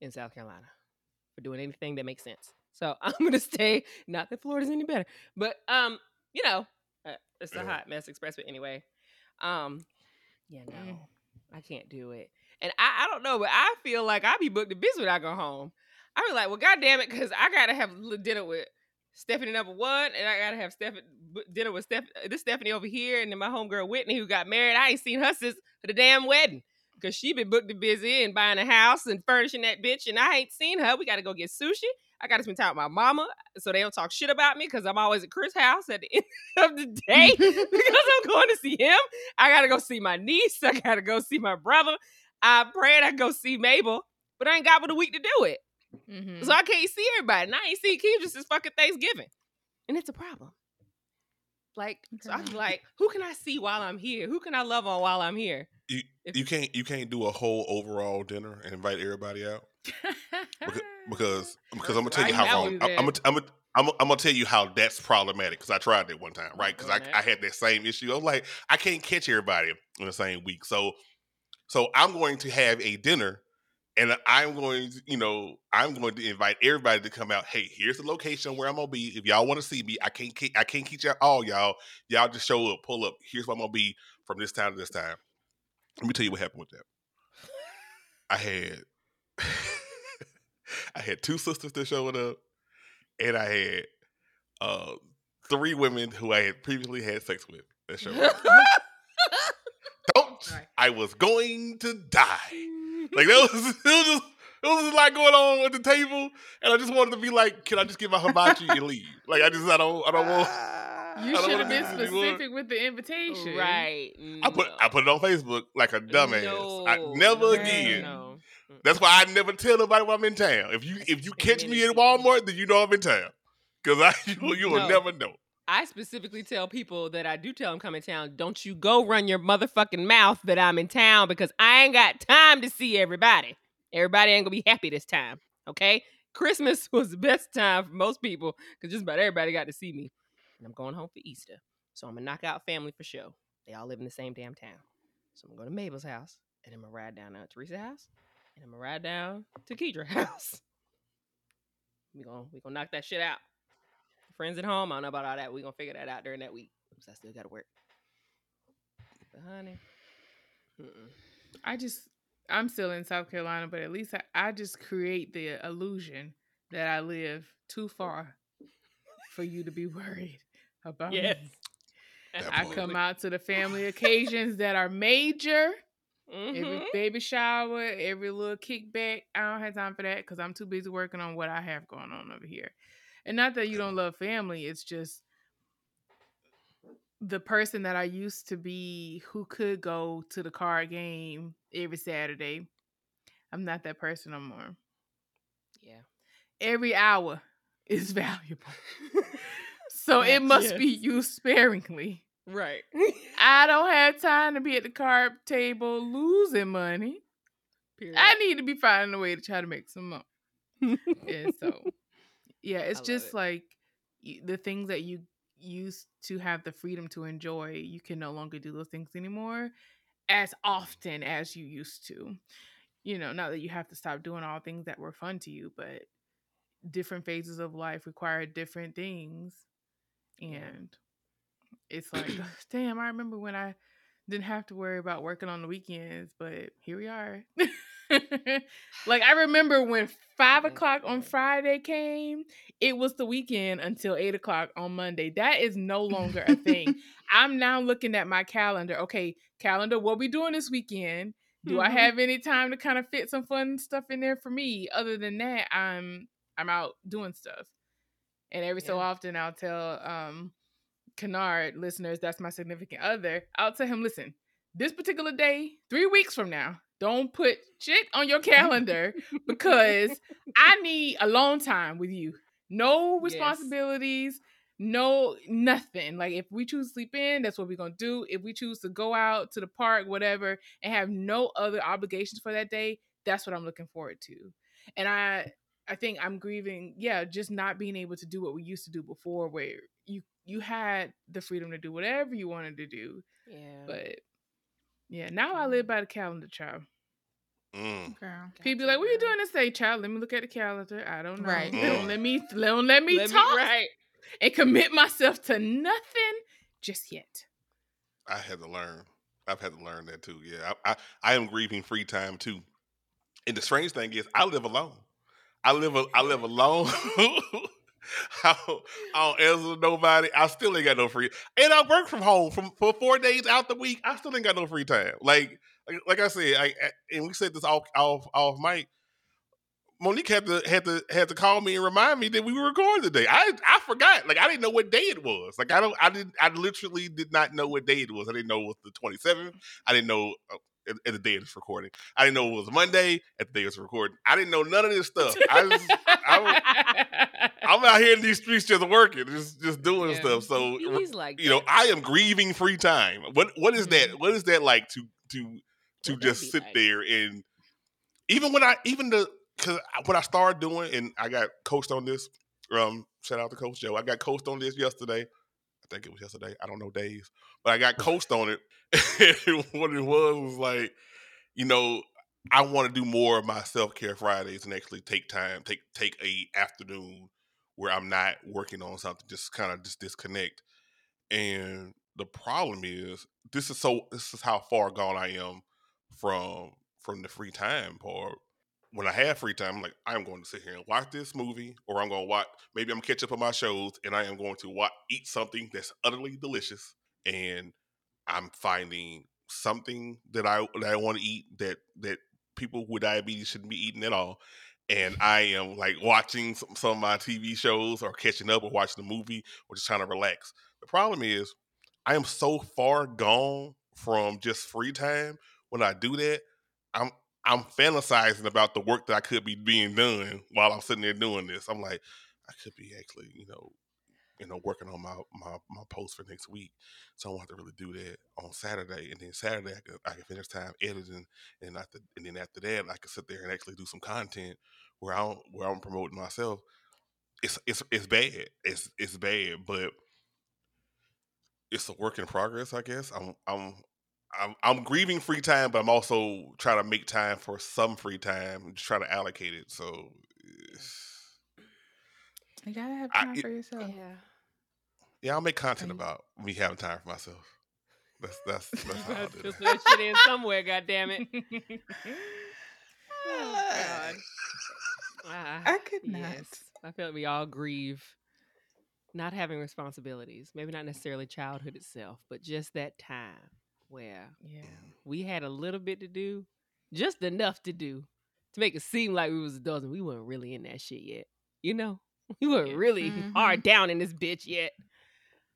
in South Carolina for doing anything that makes sense. So I'm gonna stay. Not that Florida's any better, but um, you know, uh, it's a hot mess expressway anyway. Um, yeah, no, Mm. I can't do it. And I, I don't know, but I feel like I be booked to business when I go home. I be like, well, goddamn it, because I gotta have a dinner with Stephanie number one, and I gotta have Stephanie dinner with Steph, uh, this Stephanie over here, and then my homegirl Whitney who got married. I ain't seen her since the damn wedding. Cause she been booked and busy and buying a house and furnishing that bitch, and I ain't seen her. We gotta go get sushi. I gotta spend time with my mama so they don't talk shit about me because I'm always at Chris' house at the end of the day because I'm going to see him. I gotta go see my niece. I gotta go see my brother. I prayed I go see Mabel, but I ain't got but a week to do it. Mhm. So I can't see everybody. And I ain't see Keisha since fucking Thanksgiving. And it's a problem. Like, so I'm like, who can I see while I'm here? Who can I love on while I'm here? You, If- you can't you can't do a whole overall dinner and invite everybody out because because, because I'm gonna tell you how wrong I'm, I'm, gonna- I'm, gonna- I'm, gonna- I'm gonna tell you how that's problematic because I tried that one time right because I, I had that same issue I was like I can't catch everybody in the same week so so I'm going to have a dinner and I'm going to you know I'm going to invite everybody to come out hey here's the location where I'm gonna be. If y'all want to see me I can't ke- I can't keep y'all all y'all. Y'all just show up pull up. Here's where I'm gonna be from this time to this time. Let me tell you what happened with that. I had I had two sisters that showed up, and I had uh three women who I had previously had sex with that showed up. Don't Sorry. I was going to die. Like that was it was just it was just a lot going on at the table, and I just wanted to be like, can I just get my hibachi and leave? Like I just I don't I don't want. You should have been do this anymore. specific with the invitation. right. I put I put it on Facebook like a dumbass. I never no, again. no. That's why I never tell nobody when I'm in town. If you if you catch me in Walmart, then you know I'm in town. Cause I you, you will never know. I specifically tell people that I do tell them come in town, don't you go run your motherfucking mouth that I'm in town because I ain't got time to see everybody. Everybody ain't gonna be happy this time. Okay? Christmas was the best time for most people because just about everybody got to see me. And I'm going home for Easter. So I'm gonna knock out family for show. They all live in the same damn town. So I'm gonna go to Mabel's house and I'm gonna ride down to Teresa's house and I'm gonna ride down to Kedra's house. We gonna we gonna knock that shit out friends at home. I don't know about all that. We're gonna figure that out during that week. I still gotta work. But honey. Mm-mm. I just, I'm still in South Carolina, but at least I, I just create the illusion that I live too far for you to be worried about Yes. me. I come out to the family occasions that are major. Every Mhm. baby shower, every little kickback. I don't have time for that because I'm too busy working on what I have going on over here. And not that you don't love family, it's just the person that I used to be who could go to the card game every Saturday. I'm not that person no more. Yeah. Every hour is valuable. so it must be used sparingly. Right. I don't have time to be at the card table losing money. Period. I need to be finding a way to try to make some money and so yeah, it's just it. like the things that you used to have the freedom to enjoy, you can no longer do those things anymore as often as you used to. You know, not that you have to stop doing all things that were fun to you, but different phases of life require different things. And it's like, damn, I remember when I didn't have to worry about working on the weekends, but here we are. like I remember when five o'clock on. Friday came, it was the weekend until eight o'clock on Monday. That is no longer a thing. I'm now looking at my calendar. Okay, calendar, what we doing this weekend? Do I Mhm. have any time to kind of fit some fun stuff in there for me? Other than that, I'm I'm out doing stuff. And every so often I'll tell um Kennard listeners, that's my significant other, I'll tell him, listen, this particular day, three weeks from now, don't put shit on your calendar because I need alone time with you. No Yes. responsibilities, no nothing. Like if we choose to sleep in, that's what we're gonna do. If we choose to go out to the park, whatever, and have no other obligations for that day, that's what I'm looking forward to. And I I think I'm grieving, yeah, just not being able to do what we used to do before where you you had the freedom to do whatever you wanted to do. Yeah. But yeah, now I live by the calendar, child. Mm. Girl. People be like, "What are you doing this day, child?" Let me look at the calendar. I don't know. Right. They don't Mm. let me. Don't let me Let me- talk right. and commit myself to nothing just yet. I had to learn. I've had to learn that too. Yeah, I, I, I am grieving free time too. And the strange thing is, I live alone. I live. a- I live alone. I don't, answer nobody. I still ain't got no free. And I work from home from for four days out the week. I still ain't got no free time. Like like, I said, I, I- and we said this off off off mic. Monique had to had to had to call me and remind me that we were recording today. I I forgot. Like I didn't know what day it was. Like I don't I didn't I literally did not know what day it was. I didn't know it was the 27th. I didn't know uh, at, at the day of this recording. I didn't know it was Monday at the day of this recording. I didn't know none of this stuff. I just I I'm out here in these streets just working, just just doing Yeah. stuff. So He's like, you know. I am grieving free time. What what is that? Mhm. What is that like to to to What just sit like? there and even when I even the because what I started doing and I got coached on this. Um, shout out to Coach Joe. I got coached on this yesterday. I think it was yesterday. I don't know days, but I got coached on it. what it was was like, you know, I want to do more of my self care Fridays and actually take time, take take a afternoon where I'm not working on something, just kind of just disconnect. And the problem is, this is so this is how far gone I am from from the free time part. When I have free time, I'm like, I'm going to sit here and watch this movie, or I'm going to watch. Maybe I'm catch up on my shows, and I am going to watch, eat something that's utterly delicious, and I'm finding something that I that I want to eat that that people with diabetes shouldn't be eating at all. And I am like watching some, some of my TV shows or catching up or watching a movie or just trying to relax. The problem is I am so far gone from just free time. When I do that, I'm I'm fantasizing about the work that I could be being done while I'm sitting there doing this. I'm like, I could be actually, you know, you know, working on my my my post for next week. So I don't have to really do that on Saturday, and then Saturday I can I can finish time editing, and after and then after that I can sit there and actually do some content where I don't, where I'm promoting myself. It's it's it's bad. It's it's bad, but it's a work in progress. I guess I'm I'm. I'm, I'm grieving free time, but I'm also trying to make time for some free time and just try to allocate it. So, You gotta have I- time it- for yourself. Yeah. Yeah, I'll make content about me having time for myself. That's that's that's how I'll do just that. put that shit in somewhere, goddammit. Oh, God. Ah, I could not. Yes. I feel like we all grieve not having responsibilities. Maybe not necessarily childhood itself, but just that time where yeah. we had a little bit to do, just enough to do to make it seem like we was adults and we weren't really in that shit yet. You know? We weren't Yeah. really Mhm. hard down in this bitch yet.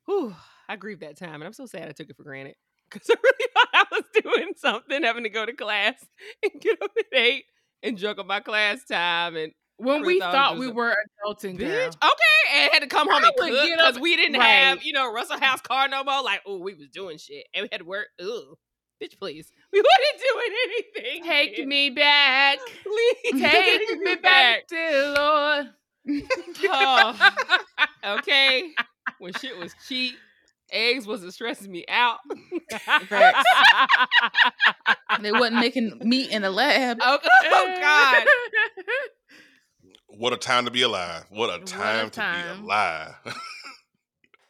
Whew, I grieve that time and I'm so sad I took it for granted. Because I really thought I was doing something, having to go to class and get up at eight and jug up my class time and When we thought we a- were adulting, bitch. Okay, and had to come home I and cook because we didn't right. have, you know, Russell House car no more. Like, oh, we was doing shit and we had to work. Ooh, Bitch, please. We wasn't doing anything. Take bitch. me back. Please Take me back, dear Lord. Oh, okay. When shit was cheap, eggs wasn't stressing me out. They wasn't making meat in the lab. oh, oh, God. What a time to be alive. What a What a time, to be alive.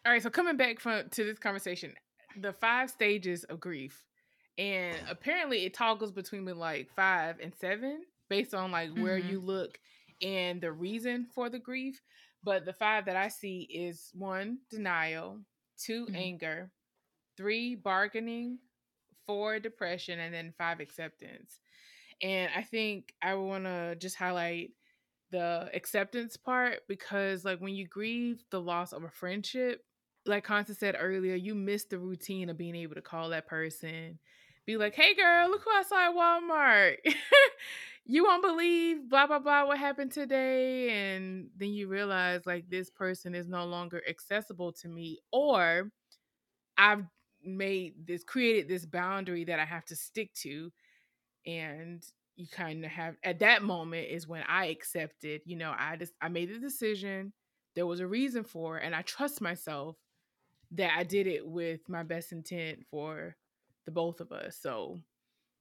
All right, so coming back from to this conversation, the five stages of grief, and apparently it toggles between like five and seven based on like where Mhm. you look and the reason for the grief. But the five that I see is one denial, 2 Mhm. anger, three bargaining, four depression, and then five acceptance. And I think I want to just highlight the acceptance part because like when you grieve the loss of a friendship like Constance said earlier, you miss the routine of being able to call that person, be like, "Hey, girl, look who I saw at Walmart. you won't believe blah blah blah what happened today," and then you realize like this person is no longer accessible to me, or I've made this created this boundary that I have to stick to, and you kind of have at that moment is when I accepted. You know, I just I made the decision. There was a reason for, it, and I trust myself that I did it with my best intent for the both of us. So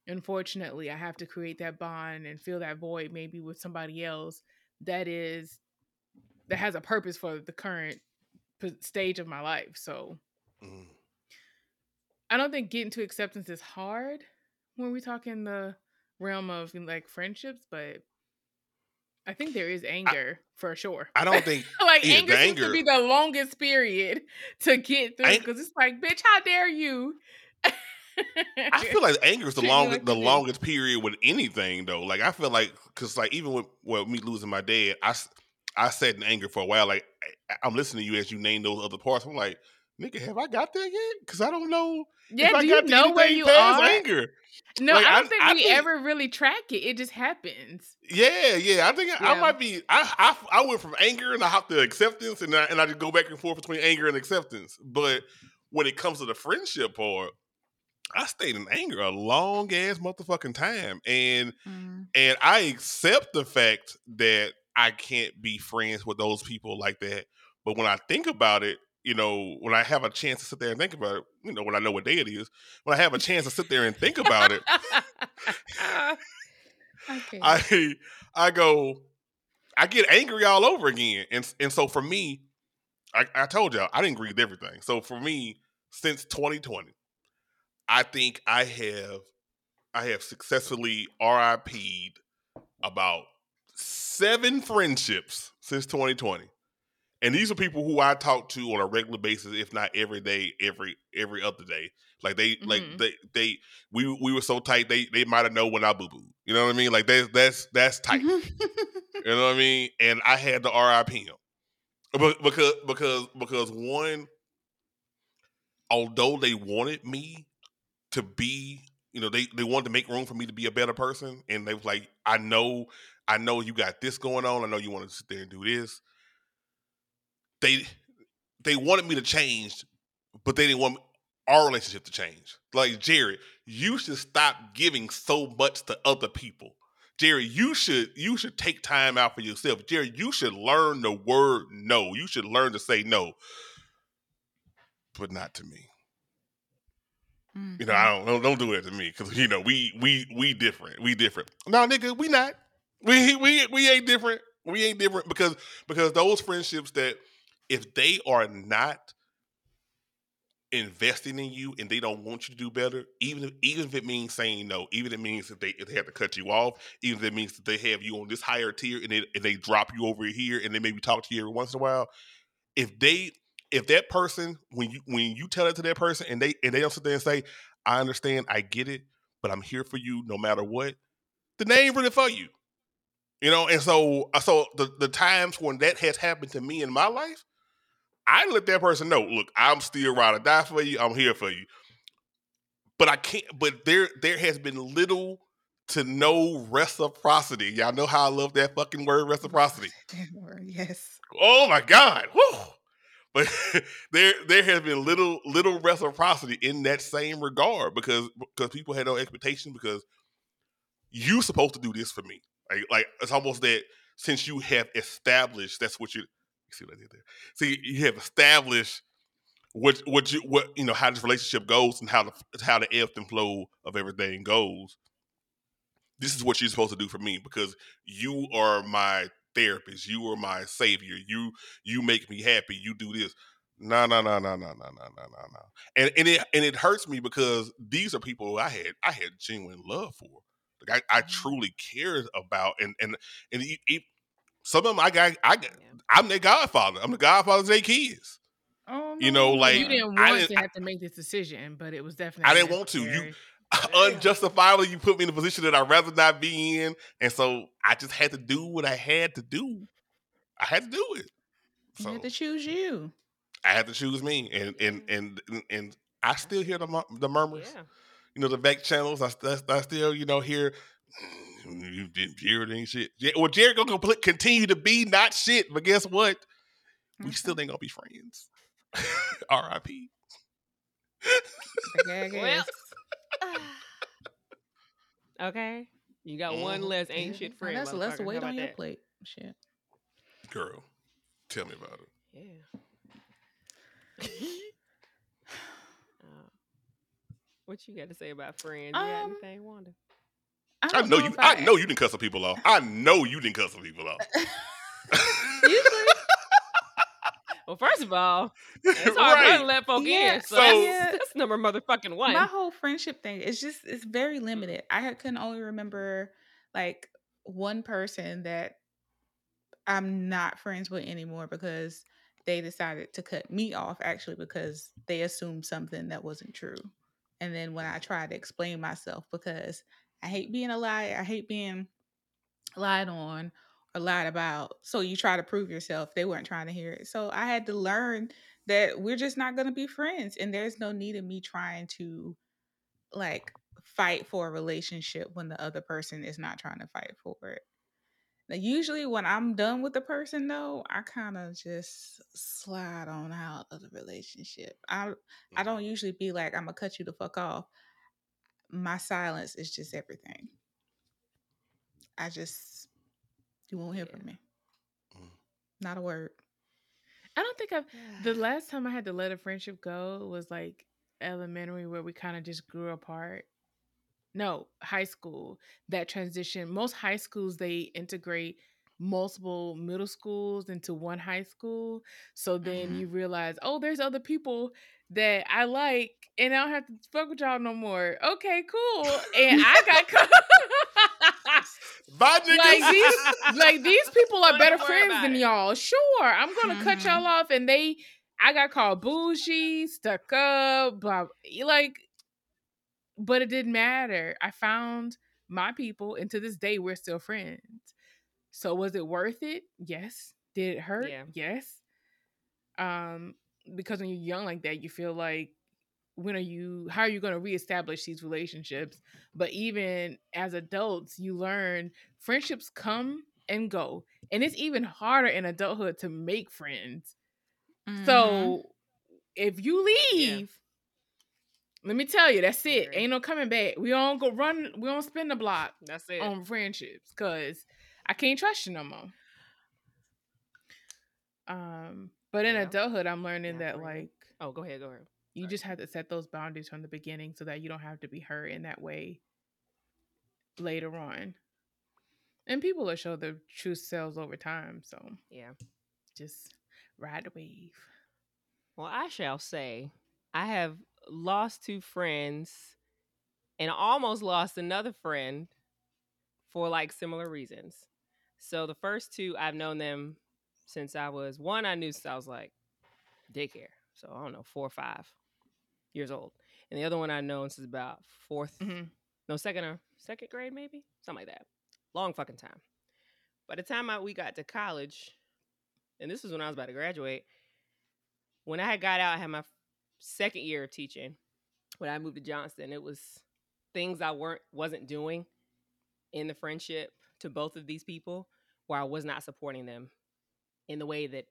unfortunately, I have to create that bond and fill that void maybe with somebody else that is that has a purpose for the current p- stage of my life. So Mm. I don't think getting to acceptance is hard when we talk in the realm of like friendships, but I think there is anger for sure. I don't think like Yeah, anger the seems to be the longest period to get through because it's like, bitch, how dare you? I feel like anger is the longest the longest period with anything though. Like I feel like because like even with well me losing my dad, I I sat in anger for a while. Like I, I'm listening to you as you name those other parts. I'm like, nigga, have I got there yet? Because I don't know. yeah, if I do got you know where you are? Anger. No, Like, I don't I- think I we think- ever really track it. It just happens. Yeah, yeah. I think I, I might be. I, I I went from anger and I hopped to acceptance, and I, and I just go back and forth between anger and acceptance. But when it comes to the friendship part, I stayed in anger a long ass motherfucking time, and Mm. and I accept the fact that I can't be friends with those people like that. But when I think about it, you know, when I have a chance to sit there and think about it, you know, when I know what day it is, when I have a chance to sit there and think about it, Okay. I I go, I get angry all over again, and and so for me, I, I told y'all I didn't grieve everything. So for me, since 2020, I think I have I have successfully RIP'd about seven friendships since 2020. And these are people who I talk to on a regular basis, if not every day, every every other day. Like they like Mhm. they they we we were so tight they they might have known when I boo boo. You know what I mean? Like that's that's that's tight. You know what I mean? And I had to RIP him. But because because because one, although they wanted me to be, you know, they they wanted to make room for me to be a better person, and they was like, I know, I know you got this going on. I know you want to sit there and do this. They they wanted me to change, but they didn't want our relationship to change. Like Jarratt, you should stop giving so much to other people. Jerry, you should you should take time out for yourself. Jerry, you should learn the word no. You should learn to say no. But not to me. Mm. You know, I don't don't, don't do to me because you know we we we different. We different. No, nigga, we not. We we we ain't different. We ain't different because because those friendships that if they are not investing in you and they don't want you to do better, even if, even if it means saying no, even if it means that they if they have to cut you off, even if it means that they have you on this higher tier and they and they drop you over here and they maybe talk to you every once in a while, if they if that person when you when you tell it to that person and they and they don't sit there and say, I understand, I get it, but I'm here for you no matter what, then they ain't really for you. You know, and so uh, so the the times when that has happened to me in my life, I let that person know, look, I'm still ride or die for you. I'm here for you. But I can't. But there there has been little to no reciprocity. Y'all know how I love that fucking word reciprocity. yes. Oh my God. Whew. But there there has been little little reciprocity in that same regard because because people had no expectation because you supposed to do this for me. Like like it's almost that since you have established that's what you, see what I did there. See, you have established what what you what you know how this relationship goes and how the how the ebb and flow of everything goes. This is what you're supposed to do for me because you are my therapist. You are my savior. You you make me happy. You do this. No, no, no, no, no, no, no, no, no, no. And and it and it hurts me because these are people I had I had genuine love for. Like I, I mm-hmm. truly cared about and and and it, it, some of them I got I got, I'm their godfather. I'm the godfather of their kids. Oh, no. You know, like, you didn't I want didn't- to have to make this decision, but it was definitely. I didn't want to. You necessary. unjustifiably you put me in a position that I'd rather not be in. And so I just had to do what I had to do. I had to do it. You had to choose you. I had to choose me. And and and and, and I still hear the the murmurs. Yeah. You know, the back channels. I, I, I still, you know, hear "Mm, you didn't Jarratt ain't shit. Well, Jarratt gonna compl- continue to be not shit, but guess what? We Mhm. still ain't gonna be friends. R.I.P. Well. okay. You got one Mhm. less ain't Yeah. shit Oh, friend. That's less weight on about your that? plate. Shit. Girl, tell me about it. Yeah. Uh, what you got to say about friends? You got Um, anything, Wanda? I don't know you. if I know you didn't cuss some people off. I know you didn't cuss some people off. Usually, Well, first of all, it's hard for her to let folk Yeah, in. So, so- that's, that's number motherfucking one. my whole friendship thing is just it's very limited. I had- can only remember like one person that I'm not friends with anymore because they decided to cut me off actually because they assumed something that wasn't true. And then when I tried to explain myself because I hate being a liar, I hate being lied on or lot about. So you try to prove yourself. They weren't trying to hear it. So I had to learn that we're just not going to be friends and there's no need of me trying to like fight for a relationship when the other person is not trying to fight for it. Now, usually when I'm done with the person though, I kind of just slide on out of the relationship. I I don't usually be like I'm to cut you the fuck off. My silence is just everything. I just you won't hear Yeah. from me. Mm. Not a word. I don't think I've. The last time I had to let a friendship go was like elementary, where we kind of just grew apart. No, high school. That transition. Most high schools they integrate multiple middle schools into one high school. So then Mhm. you realize, oh, there's other people that I like, and I don't have to fuck with y'all no more. Okay, cool. And I got cut. Bye, niggas. like these like these people are better friends than it. y'all. Sure, I'm gonna cut Mhm. y'all off, and they, I got called bougie, stuck up, blah, like, but it didn't matter. I found my people, and to this day, we're still friends. So was it worth it? Yes. Did it hurt? Yeah. Yes. Um, because when you're young like that, you feel like when are you how are you going to reestablish these relationships but even as adults you learn friendships come and go and it's even harder in adulthood to make friends Mhm. so if you Yeah. leave let me tell you that's it ain't no coming back we don't go run we don't spin the block That's it. on friendships because I can't trust you no more. Um, but in Yeah. adulthood, I'm learning Not that like oh, go ahead. Go ahead. You Sorry. just have to set those boundaries from the beginning so that you don't have to be hurt in that way later on. And people will show their true selves over time, so Yeah. just ride the wave. Well, I shall say I have lost two friends and almost lost another friend for like similar reasons. So the first two, I've known them since I was one, I knew since I was like daycare. So I don't know, four or five years old. And the other one I know since about 4th Mhm. no, second or second grade, maybe something like that. Long fucking time. By the time I, we got to college, and this was when I was about to graduate, when I had got out, I had my second year of teaching. When I moved to Johnston, it was things I weren't wasn't doing in the friendship to both of these people, where I was not supporting them in the way that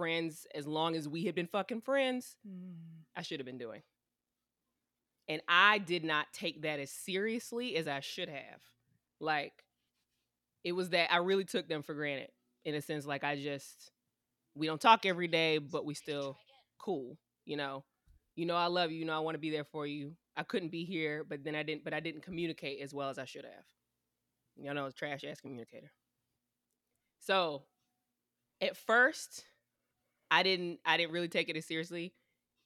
friends as long as we had been fucking friends, Mm. I should have been doing. And I did not take that as seriously as I should have. Like, it was that I really took them for granted in a sense. Like, I just, we don't talk every day, but we still cool, you know? You know, I love you. You know, I want to be there for you. I couldn't be here, but then I didn't, but I didn't communicate as well as I should have. Y'all know I was a trash ass communicator. So, at first, I didn't, I didn't really take it as seriously.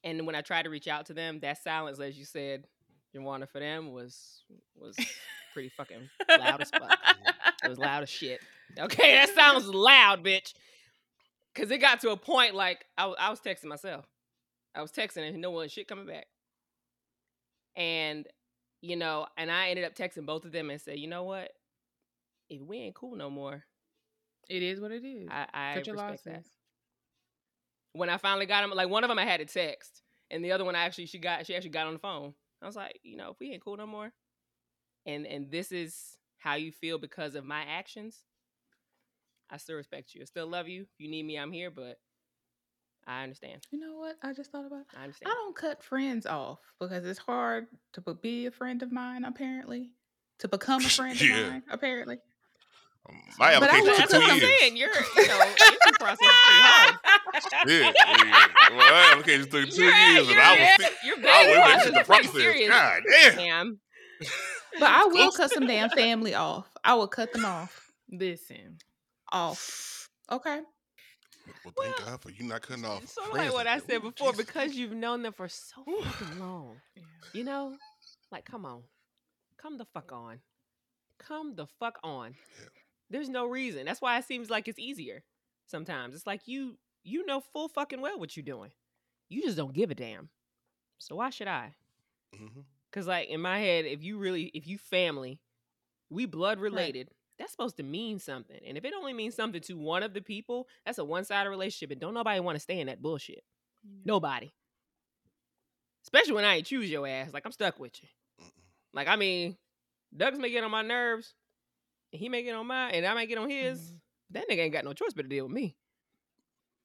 And when I tried to reach out to them, that silence, as you said, Jawanda, for them was was pretty fucking loud as fuck. It was loud as shit. Okay, that sounds loud, bitch. Cause it got to a point like I, I was texting myself. I was texting and no one shit coming back. And you know, and I ended up texting both of them and said, you know what? If we ain't cool no more, It is what it is. I, I respect that. Losses. When I finally got him, like one of them I had to text, and the other one I actually she got she actually got on the phone. I was like, you know, if we ain't cool no more, and and this is how you feel because of my actions, I still respect you. I still love you. If you need me, I'm here, but I understand. You know what? I just thought about. I I don't cut friends off because it's hard to be- be a friend of mine. Apparently, to become a friend Yeah. of mine. Apparently, Um, My But I application That's took what two I'm years. saying. You're, you know, entry process is pretty hard. Yeah, yeah. Well, my application took two You're at- years, and I was at- still. Your I vetting was process in the is pretty process. serious. God damn. Damn. but I will cut some damn family off. I will cut them off. Listen. Off. Okay. Well, thank Well, God for you not cutting off. Sort of like what I said before, Jesus. because you've known them for so fucking long. Yeah. You know, like, come on, come the fuck on, come the fuck on. Yeah. There's no reason. That's why it seems like it's easier. Sometimes it's like you you know full fucking well what you're doing. You just don't give a damn. So why should I? Mhm. Cause like in my head, if you really if you family, we blood related. That's supposed to mean something. And if it only means something to one of the people, that's a one-sided relationship. And don't nobody want to stay in that bullshit. Nobody. Especially when I ain't choose your ass. Like I'm stuck with you. Mm-mm. Like I mean, Doug's may get on my nerves, and he may get on mine, and I might get on his. Mhm. That nigga ain't got no choice but to deal with me.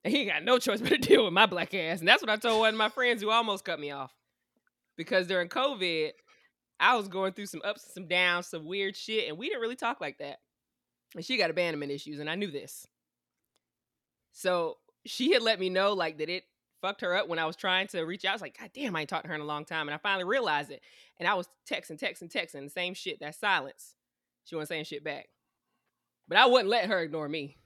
He got no choice but to deal with my black ass. And that's what I told one of my friends who almost cut me off. Because during COVID, I was going through some ups and some downs, some weird shit, and we didn't really talk like that. And she got abandonment issues, and I knew this. So she had let me know like that it fucked her up when I was trying to reach out. I was like, God damn, I ain't talked to her in a long time. And I finally realized it. And I was texting, texting, texting, the same shit, that silence. She wasn't saying shit back. But I wouldn't let her ignore me.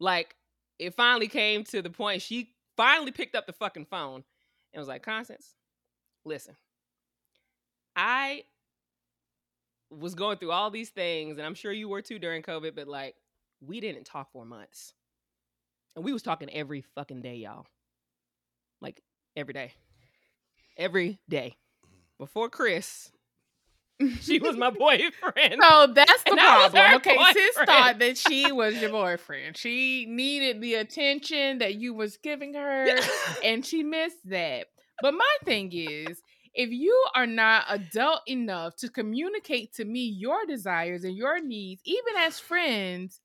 Like, it finally came to the point she finally picked up the fucking phone and was like, Constance, listen, I was going through all these things, and I'm sure you were too during COVID, but like, we didn't talk for months. And we was talking every fucking day, y'all. Like, every day. Every day. Mm-hmm. Before Chris, she was my boyfriend. So that's the And problem. Okay, sis thought that she was your boyfriend. She needed the attention that you was giving her, and she missed that. But my thing is, if you are not adult enough to communicate to me your desires and your needs, even as friends,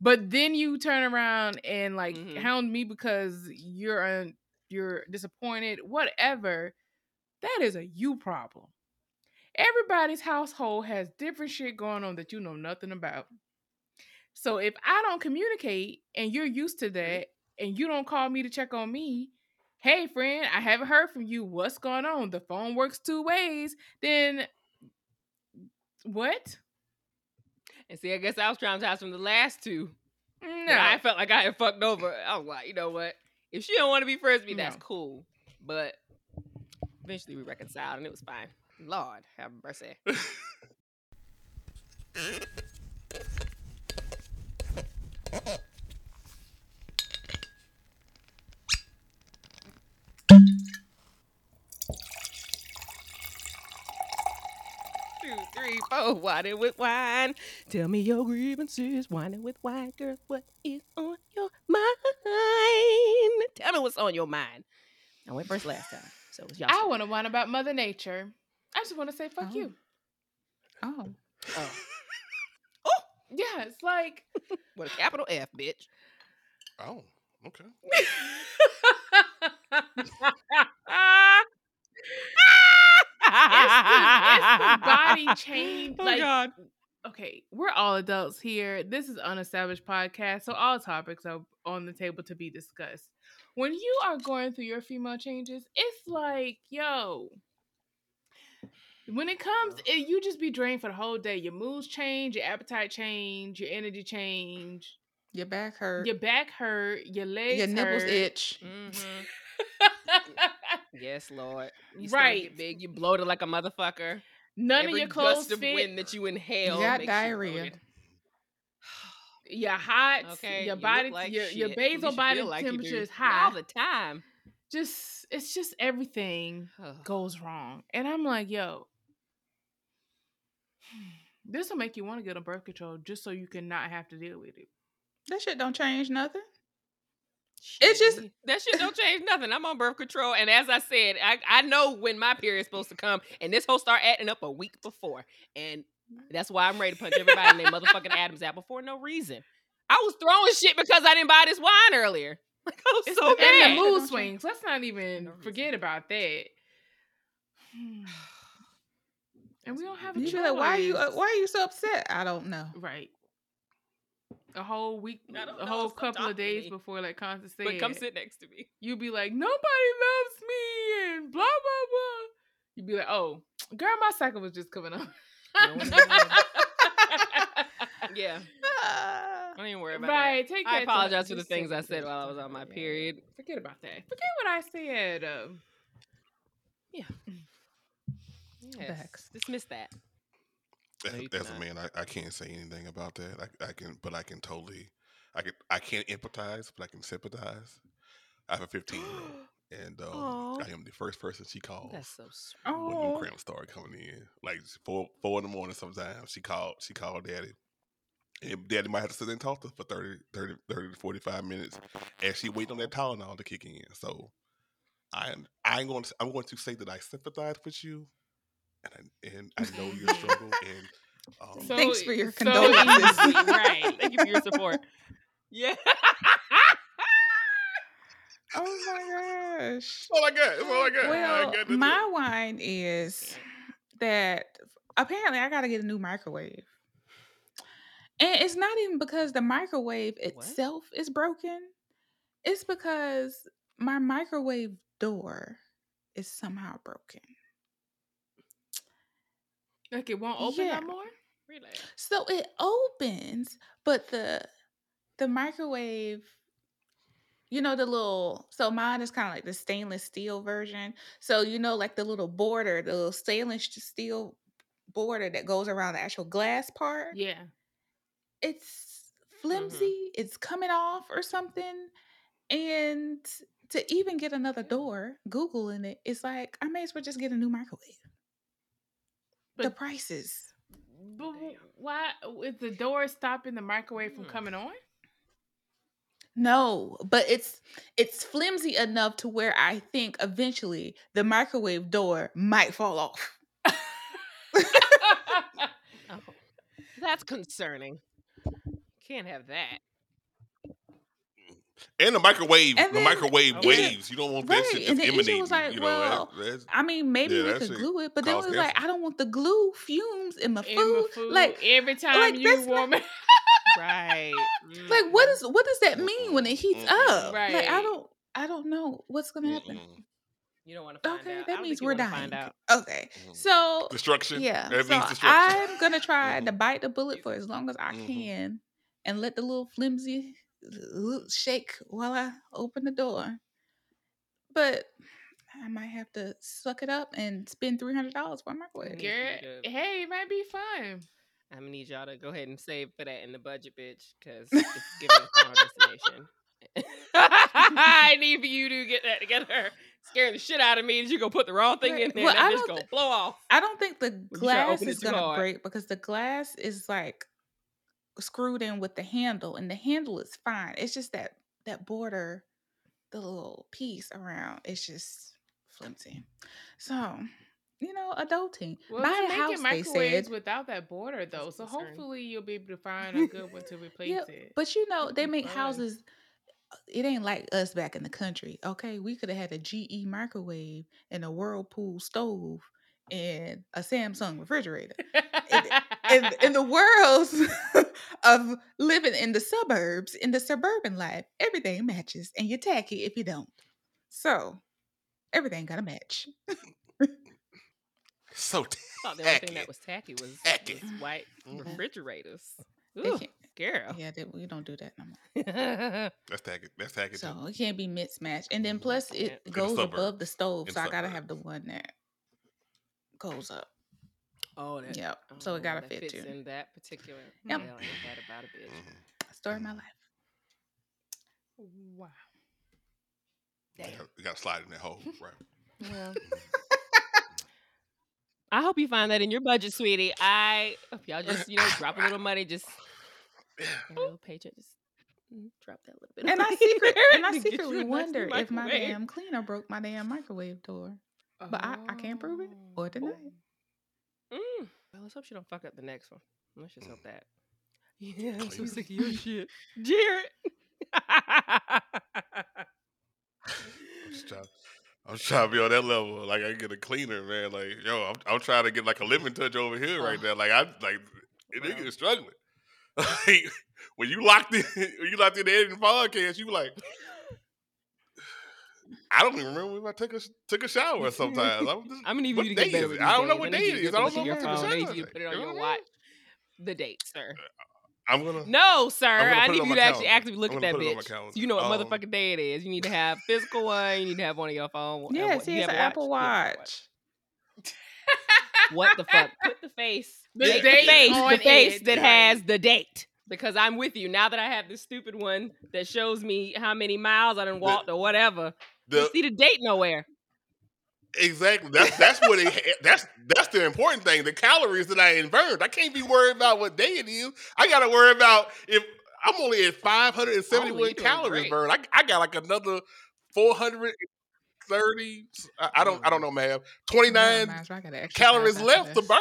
but then you turn around and like Mhm. hound me because you're un- you're disappointed, whatever, that is a you problem. Everybody's household has different shit going on that you know nothing about. So if I don't communicate and you're used to mm-hmm. that and you don't call me to check on me, hey friend, I haven't heard from you. What's going on? The phone works two ways. Then what? And see, I guess I was traumatized from the last two. No. I felt like I had fucked over. I was like, you know what? If she don't want to be friends with me, that's cool. But eventually we reconciled and it was fine. Lord have mercy. Two, three, four. It with wine. Tell me your grievances. It with wine, girl. What is on your mind? Tell me what's on your mind. I went first last time, so it was y'all. I want to whine about Mother Nature. I just want to say fuck Oh. you. Oh. Oh, oh Yeah, it's like with a capital F, bitch. Oh, Okay. it's the body change. Oh like, God. okay, we're all adults here. This is unestablished podcast, so all topics are on the table to be discussed. When you are going through your female changes, it's like, yo, when it comes, it, you just be drained for the whole day. Your moods change, your appetite change, your energy change, Your back hurt. your back hurt, your legs, your nipples hurt. itch. Mhm. Yes, Lord. You Right. get big. You bloated like a motherfucker. None Every of your clothes gust of fit. wind that you inhale. got makes you diarrhea. bloated. Your hot, Okay. your body, look like your, your shit. At least basal you body feel like temperature is high. all the time. just it's just everything goes wrong, and I'm like, yo, this will make you want to get on birth control just so you can not have to deal with it. That shit don't change nothing. Shit, It's just- that shit don't change nothing. I'm on birth control, and as I said, I, I know when my period's supposed to come, and this whole start acting up a week before, and that's why I'm ready to punch everybody in their motherfucking Adam's apple for no reason. I was throwing shit because I didn't buy this wine earlier. Like I was It's so the, and the mood swings. Let's not even forget about that. And we don't have a You choice. be like, why are you uh, why are you so upset? I don't know. right? A whole week, a whole stop couple of days before, like Constance said, But come sit next to me. You'd be like, nobody loves me, and blah blah blah. You'd be like, oh, girl, my cycle was just coming on. No one knows. Yeah, Ah. don't even worry about that. right. Take I that apologize for the things say I said while I was on my Yeah. period. Forget about that. Forget what I said. Um, Yes. Facts. Dismiss that. No, As a man, I, I can't say anything about that. I, I can, but I can totally, I can, I can't empathize, but I can sympathize. I have a 15 year old, and um, I am the first person she calls That's so sweet. When them cramps start coming in. Like four, four in the morning. Sometimes she called, she called daddy, and daddy might have to sit and talk to her for 30, 30, 30 to forty five minutes, and she waiting on that Tylenol to kick in. So, I am, I'm going, to, I'm going to say that I sympathize with you, and I, and I know your struggle, and um, So- Thanks for your so condolences. easy, right? Thank you for your support. Yeah. Oh my gosh. That's all I got. That's all I got. Well, ain't got my else. wine is that apparently I got to get a new microwave. And it's not even because the microwave itself is broken. It's because my microwave door is somehow broken. Like it won't open Yeah. no more. Relax. So it opens, but the the microwave, you know, the little so mine is kind of like the stainless steel version. So you know, like the little border, the little stainless steel border that goes around the actual glass part. Yeah. It's mm-hmm. flimsy, it's coming off or something. And to even get another door, Googling it, it's like I may as well just get a new microwave. The prices. But w- why is the door stopping the microwave from Hmm. coming on? No, but it's it's flimsy enough to where I think eventually the microwave door might fall off. Oh, that's concerning. Can't have that. And the microwave, And the microwave Okay. waves. You don't want that Right, shit and just the was like, you know, well, that, I mean, maybe Yeah, we that could glue it, but then it cause was like. I don't want the glue fumes in my In food. my food, Like, every time like, you that's not- warm it. Right. like what Mhm. what does that mean when it heats Mm-mm. up? Like, I don't, I don't know what's gonna happen. You don't want to find Okay, out. I that means we're dying. Find out. Okay, mm. so destruction. yeah, that so means destruction. I'm gonna try to bite the bullet for as long as I Mhm. can, and let the little flimsy l- shake while I open the door. But I might have to suck it up and spend three hundred dollars for a microwave. Yeah. Girl, hey, it might be fun. I'm gonna need y'all to go ahead and save for that in the budget, bitch, because it's giving a final destination. I need for you to get that together. Scaring the shit out of me that you gonna put the wrong thing in there Well, and I that bitch don't gonna thi- blow off. I don't think the you try to glass open it is too gonna hard. break because the glass is like screwed in with the handle, and the handle is fine. It's just that that border, the little piece around, it's just flimsy. So, you know, adulting. Well, Buy a make house, it they microwaves said. without that border though, so concerning. hopefully you'll be able to find a good one to replace Yeah, it. but you know, they make fun. houses uh, it ain't like us back in the country. Okay, we could have had a GE microwave and a Whirlpool stove and a Samsung refrigerator. in, in the worlds of living in the suburbs, in the suburban life, everything matches, and you're tacky if you don't. So everything got to match. So tacky. I thought the only thing that was tacky was, Tacky. was white Mhm. refrigerators. They Ooh, can't- girl. Yeah, they, we don't do that no more. That's tacky. That's tacky. So too. it can't be mismatched. And then Mhm. plus Yeah. it In the goes above the stove, In so I gotta have the one that goes up. Oh, that. Yep. So it oh, gotta that fit fits in that particular. Yep. Yeah, ain't that about a bitch? Mhm. Story of my life. Wow. You gotta- You got to slide in that hole, right? Well, I hope you find that in your budget, sweetie. I hope y'all just you know drop a little money, just a little paycheck, just mm, drop that little bit. And I secret and I to get you secretly wonder if my damn cleaner broke my damn microwave door. But I, I can't prove it or deny it. Mm. Well, let's hope she don't fuck up the next one. Let's just hope that. Yeah, I'm so sick of your shit, Jarratt. I'm just trying, I'm trying to be on that level. Like I get a cleaner, man. Like yo, I'm, I'm trying to get like a lemon touch over here right Oh. now. Like I like it Well. nigga is struggling. Like when you locked in, when you locked in the editing podcast, you like. I don't even remember if I took a took a shower sometimes. I'm just, I'm gonna need you to get day better with I don't know what I day need it you to is. I don't know look at when your I phone. I need you to put it on your what watch. The date, sir. I'm gonna. No, sir. gonna I need you my to actually actively look I'm at that put it on my bitch. So you know what Um, motherfucking day it is. You need to have physical one. You need to have one on your phone. and Yes, what- you he has an a Apple Watch. What the fuck? Put the face. The date the face. The face it, that has the date. Because I'm with you. Now that I have this stupid one that shows me how many miles I done walked or whatever. The, see the date nowhere. Exactly. That's that's what it. That's that's the important thing. The calories that I burned. I can't be worried about what day it is. I gotta worry about if I'm only at 571 Oh, calories burned. I, I got like another 430. I, I don't I don't know, man. 29 Mine's right, I gotta exercise calories left to burn.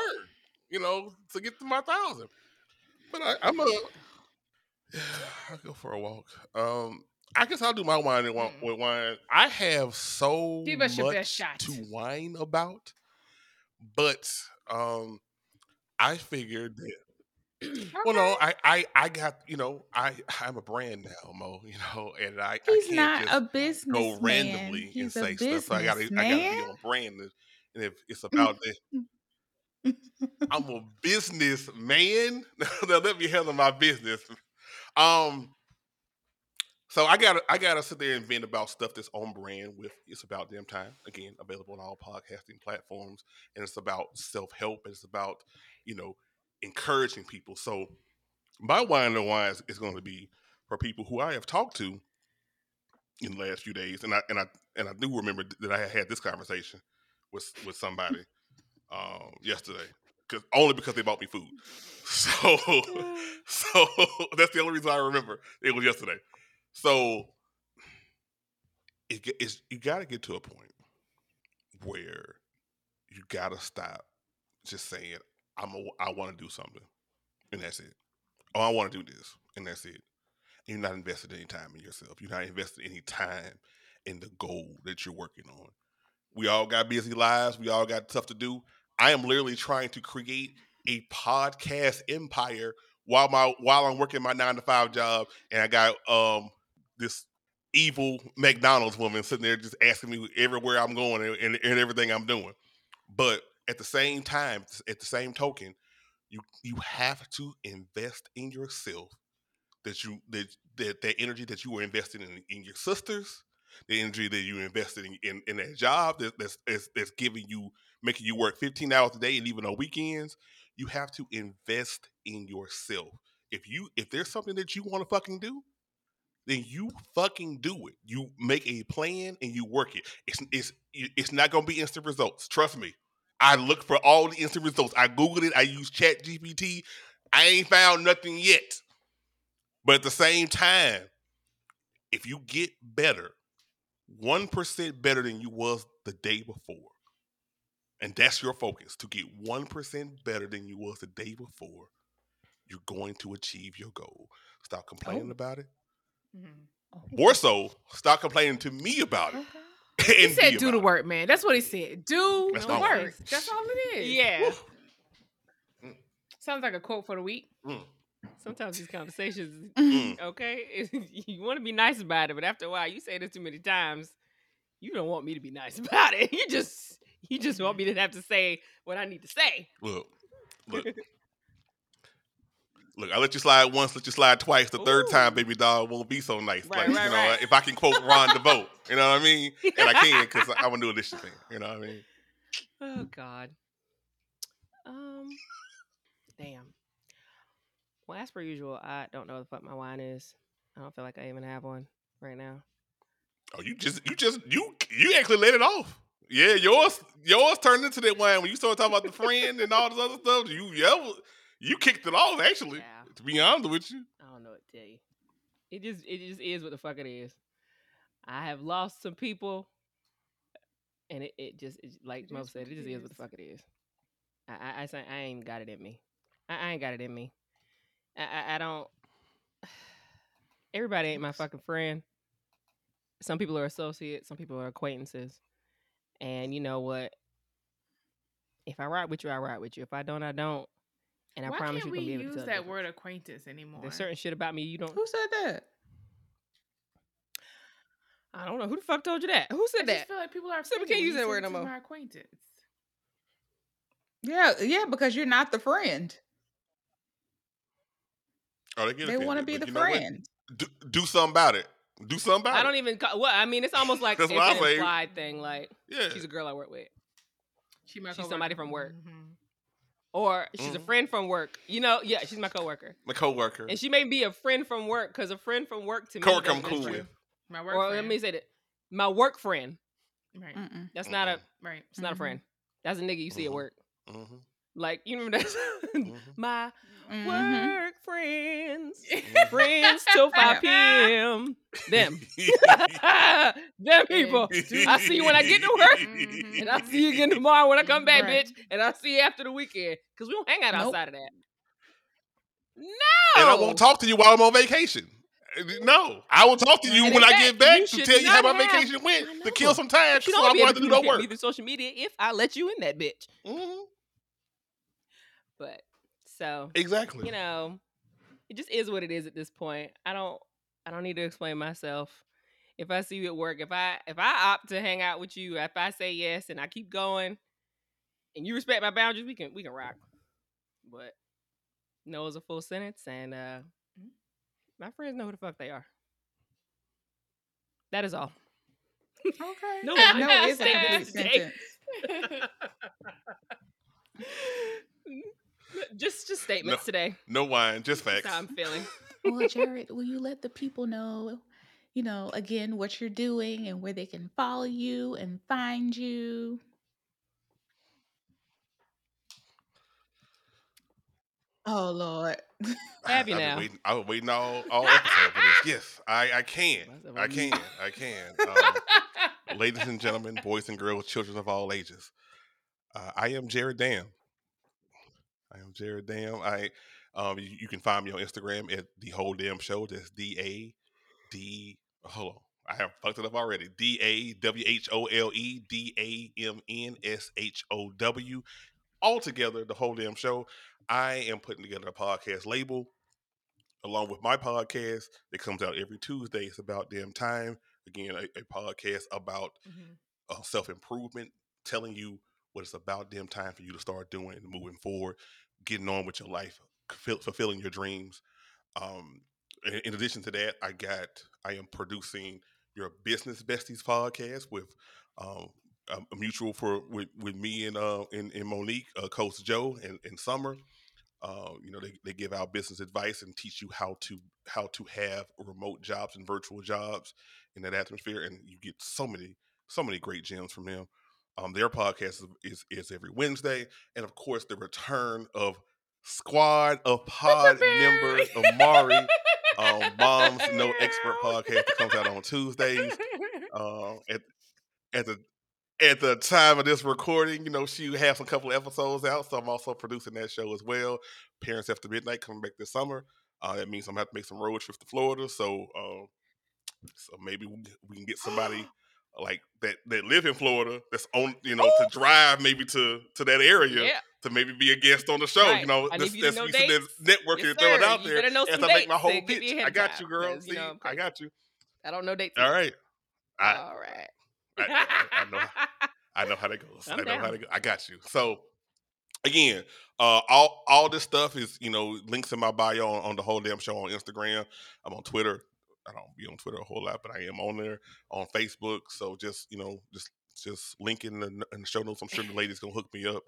You know, to get to my thousand. But I, I'm a. I'll go for a walk. Um, I guess I'll do my wine and wine, Mm. with wine. I have so Give us your much best shot. to whine about, but um, I figured that. Well, no, I, I, I got you know, I, I'm a brand now, Mo. You know, and I, I He's can't not just a business go randomly and He's say stuff. So I gotta, I gotta be on brand. And- And if it's about that, I'm a business man. now let me handle my business. Um, so I gotta I gotta sit there and vent about stuff that's on brand with it's about damn time. Again, available on all podcasting platforms, and it's about self help. And it's about you know encouraging people. So my wine and wines is going to be for people who I have talked to in the last few days, and I and I and I do remember that I had this conversation with with somebody um, yesterday, because only because they bought me food. So so that's the only reason I remember it was yesterday. So it, it's, you got to get to a point where you got to stop just saying I'm a, I want to do something, and that's it. Oh, I want to do this, and that's it. You're not invested any time in yourself. You're not invested any time in the goal that you're working on. We all got busy lives. We all got stuff to do. I am literally trying to create a podcast empire while my while I'm working my nine to five job, and I got um this evil McDonald's woman sitting there just asking me everywhere I'm going and, and, and everything I'm doing. But at the same time, at the same token, you you have to invest in yourself. That you that that, that energy that you were investing in in your sisters, the energy that you invested in in, in that job that, that's, that's that's giving you making you work 15 hours a day and even on weekends. You have to invest in yourself. If you if there's something that you want to fucking do, then you fucking do it. You make a plan and you work it. It's it's it's not gonna be instant results. Trust me. I look for all the instant results. I googled it. I used Chat GPT. I ain't found nothing yet. But at the same time, if you get better, one percent better than you was the day before, and that's your focus to get one percent better than you was the day before, you're going to achieve your goal. Stop complaining Oh. about it Mhm. More so, stop complaining to me about it. He and said, "Do about the it." work, man." That's what he said. Do That's the work. words. That's all it is. Yeah. Sounds like a quote for the week. Mm, Sometimes these conversations, mm. okay, you want to be nice about it, but after a while, you say this too many times. You don't want me to be nice about it. You just, you just want me to have to say what I need to say. Look, look, look. I let you slide once, let you slide twice. The third time, baby doll, won't be so nice. Right, like right, you know, right. if I can quote Ron DeVoe, you know what I mean, and I can because I'm a new edition fan. You know what I mean? Oh God. Um. Damn. Well, as per usual, I don't know what the fuck my wine is. I don't feel like I even have one right now. Oh, you just, you just, you, you actually let it off. Yeah, yours, yours turned into that wine when you started talking about the friend and all this other stuff. You, yeah, you kicked it off actually. Yeah. To be honest with you, I don't know what to tell you. It just it just is what the fuck it is. I have lost some people, and it, it just it's like It Mo said, it just it is what the fuck it is. I I I, say I ain't got it in me. I, I ain't got it in me. I, I I don't. Everybody ain't my fucking friend. Some people are associates. Some people are acquaintances. And you know what? If I ride with you, I ride with you. If I don't, I don't. And I Why promise can't you, we can be able to use tell that difference. word acquaintance anymore? There's certain shit about me you don't. Who said that? I don't know who the fuck told you that. Who said just that? I feel like people are. So we can't use that word this no more. My acquaintance. Yeah, yeah, because you're not the friend. oh, they get They want to be the you know what? friend. Do, do something about it. Do something about I it. I don't even. Call, well, I mean, it's almost like That's it's an implied thing. Like Yeah. she's a girl I work with, She She's somebody from work. Mhm. Or she's a Mhm. friend from work. You know, yeah, she's my coworker, my coworker. and she may be a friend from work because a friend from work to me. Coworker I'm cool mean- with. My work Or friend. let me say that my work friend. Right. Mm-mm. That's not a. Right. It's not a Mhm. friend. That's a nigga you see at Mhm. work. Mm-hmm. Like you remember that? Mhm. my Mhm. work friends, friends till five p.m. Them, them people. I see you when I get to work. Mhm. And I'll see you again tomorrow when I come back, Right. bitch. And I'll see you after the weekend. Because we don't hang out Nope. outside of that. No. And I won't talk to you while I'm on vacation. Uh, No, I will talk to you And when I get back to tell you how my have- vacation went to kill some time But so I be won't have to to do no work. through social media if I let you in that bitch. Mhm. But so Exactly. you know, it just is what it is at this point. I don't I don't need to explain myself. If I see you at work, if I if I opt to hang out with you, if I say yes and I keep going and you respect my boundaries, we can we can rock. But no is a full sentence and uh my friends know who the fuck they are. That is all. Okay. No, no, I- it's a complete Statements sentence. just just statements today. No wine, just That's facts. how I'm feeling. Well, Jarratt, will you let the people know, you know, again, what you're doing and where they can follow you and find you? Oh Lord. Have you I've now? waiting, I was waiting all, all episode for this. Yes, I, I can. I can. I can. Um, ladies and gentlemen, boys and girls, children of all ages. Uh, I am Jarratt DAMN. I am Jarratt DAMN. I um, you, you can find me on Instagram at the whole damn show. That's D A D. Hold on, I have fucked it up already. D A W H O L E D A M N S H O W. All together, the whole damn show. I am putting together a podcast label along with my podcast that comes out every Tuesday. It's about damn time. Again, a, a podcast about Mhm. uh, self improvement, telling you what it's about damn time for you to start doing and moving forward, getting on with your life, fulfilling your dreams. Um, in, addition to that, I got I am producing your business besties podcast with um, a, a mutual for with, with me and uh and, and Monique, uh, Coach Joe and, and Summer. Uh, you know, they, they give out business advice and teach you how to how to have remote jobs and virtual jobs in that atmosphere, and you get so many so many great gems from them. Um, their podcast is, is is every Wednesday, and of course, the return of squad of pod members, Amari, um, Moms No Expert podcast that comes out on Tuesdays. Uh, at at the at the time of this recording, you know, she has a couple of episodes out, so I'm also producing that show as well. Parents After Midnight coming back this summer. Uh, that means I'm gonna have to make some road trips to Florida. So uh, So maybe we, we can get somebody like that that live in Florida that's on you know to drive maybe to to that area Yeah. to maybe be a guest on the show. Right. You know, I that's you to that's know you said dates. networking Yes, and throwing it out You there know as I make my whole pitch. I got you, girl. 'cause, you See, know, I got you. I don't know dates. All right. I, All right. I- I- I know. I know how that goes. I'm I know how down. that goes. I got you. So again, uh, all all this stuff is you know links in my bio on, on the whole damn show on Instagram. I'm on Twitter. I don't be on Twitter a whole lot, but I am on there on Facebook. So just you know just just link in the, in the show notes. I'm sure the ladies gonna hook me up.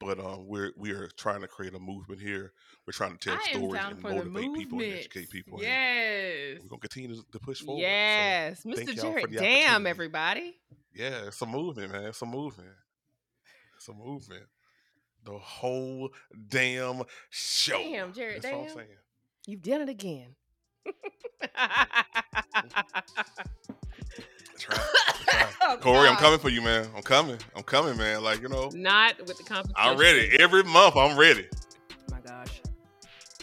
But um, we're we are trying to create a movement here. We're trying to tell I stories and motivate people and educate people. Yes. we're gonna continue to, push forward. Yes, thank Mr. y'all for Jarratt. the Damn, everybody. yeah, it's a movement, man. It's a movement. It's a movement. The whole damn show. Damn, Jarratt, That's all I'm damn. saying. You've done it again. That's right. Oh, Corey, I'm coming for you, man. I'm coming. I'm coming, man. Like, you know, Not with the competition. I'm ready. Every month, I'm ready. my gosh.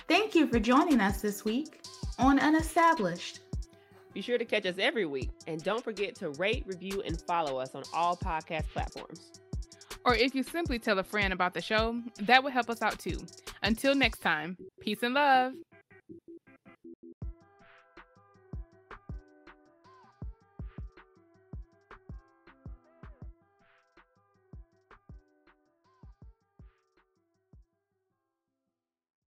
Thank you for joining us this week on Unestablished. Be sure to catch us every week. And don't forget to rate, review, and follow us on all podcast platforms. Or if you simply tell a friend about the show, that would help us out too. Until next time, peace and love.